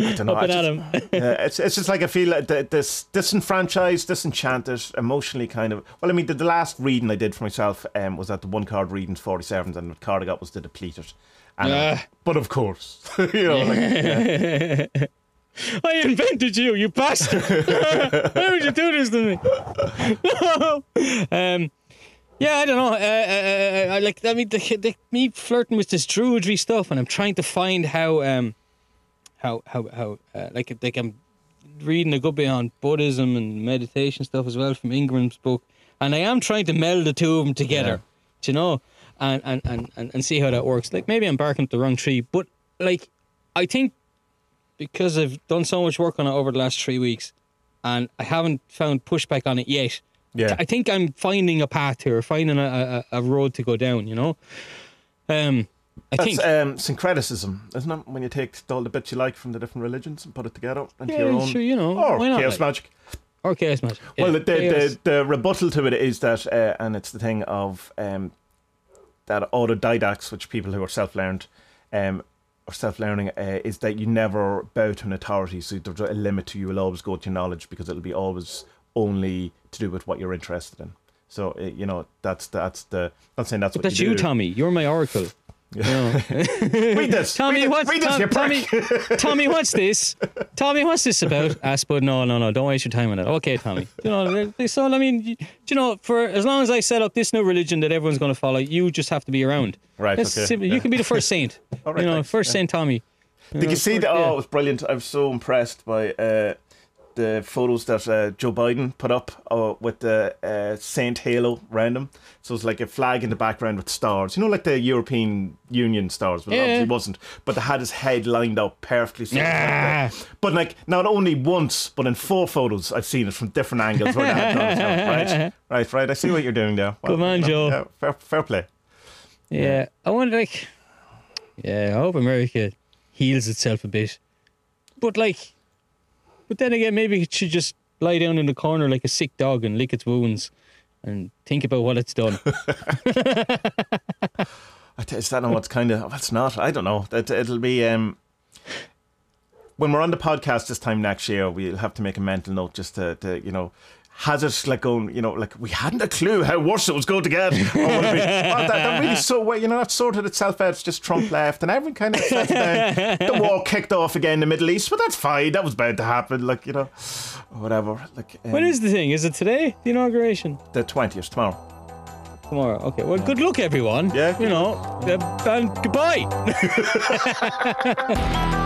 I don't know. I just- him. yeah, it's it's just like I feel like th- this disenfranchised, disenchanted, emotionally kind of. Well, I mean, the, the last reading I did for myself um, was at the one card reading forty sevens, and the card I got was the depleted. And, uh, but of course, you know, like, yeah. I invented you, you bastard! Why would you do this to me? um, yeah, I don't know. Uh, uh, uh, I like. I mean, the, the, me flirting with this druidry stuff, and I'm trying to find how, um, how, how, how, uh, like, like I'm reading a good bit on Buddhism and meditation stuff as well from Ingram's book, and I am trying to meld the two of them together. Yeah. You know? And, and, and, and, and see how that works. Like maybe I'm barking up the wrong tree, but like I think because I've done so much work on it over the last three weeks, and I haven't found pushback on it yet. Yeah. I think I'm finding a path here, finding a, a, a road to go down. You know, um, I That's think um, syncretism, isn't it? When you take all the bits you like from the different religions and put it together into Yeah, your own, sure, you know, or why not, chaos like? magic. or chaos magic. Well, Yeah, the, the, chaos. the, the rebuttal to it is that, uh, and it's the thing of um, that autodidacts, which people who are self learned um, or self learning, uh, is that you never bow to an authority. So there's a limit to you. You'll always go to your knowledge because it'll be always only to do with what you're interested in. So uh, you know that's that's the. I'm not saying that's But what that's you, you. Tommy. You're my oracle. You know. Read this. Tommy, read this, what's read this, Tom- you Tommy? prick. Tommy, what's this? Tommy, what's this about? Ah, Spud, no, no, no, don't waste your time on it. Okay, Tommy. You know, so I mean, you, you know, for as long as I set up this new religion that everyone's going to follow, you just have to be around. Right, That's okay, simple. yeah. You can be the first saint. All right, you know, thanks, first yeah. Saint Tommy. Did you see first- that? yeah. Oh, it was brilliant. I was so impressed by uh, the photos that uh, Joe Biden put up uh, with the uh, Saint Halo around him. So it's like a flag in the background with stars. You know, like the European Union stars. but Yeah. obviously wasn't. But they had his head lined up perfectly. So like Yeah. that. But like, not only once, but in four photos, I've seen it from different angles. Where they had it on his head. right, right, right. I see what you're doing there. Good man, Joe. Yeah, fair, fair play. Yeah, I wonder, like, yeah, I hope America heals itself a bit. But, like, but then again, maybe it should just lie down in the corner like a sick dog and lick its wounds and think about what it's done. Is that not what's kind of? Well, not. I don't know. That it'll be. Um, when we're on the podcast this time next year, we'll have to make a mental note just to, to you know, has it like going, you know, like we hadn't a clue how worse it was going to get. Or would it be, well, that, that really so well, you know, that sorted itself out. It's just Trump left, and everyone kind of settled down. The war kicked off again in the Middle East, but that's fine. That was bound to happen. Like you know, whatever. Like um, when is the thing? Is it today, the inauguration? the twentieth tomorrow? Tomorrow. Okay, well, good luck, everyone. Yeah. You know, uh, and goodbye.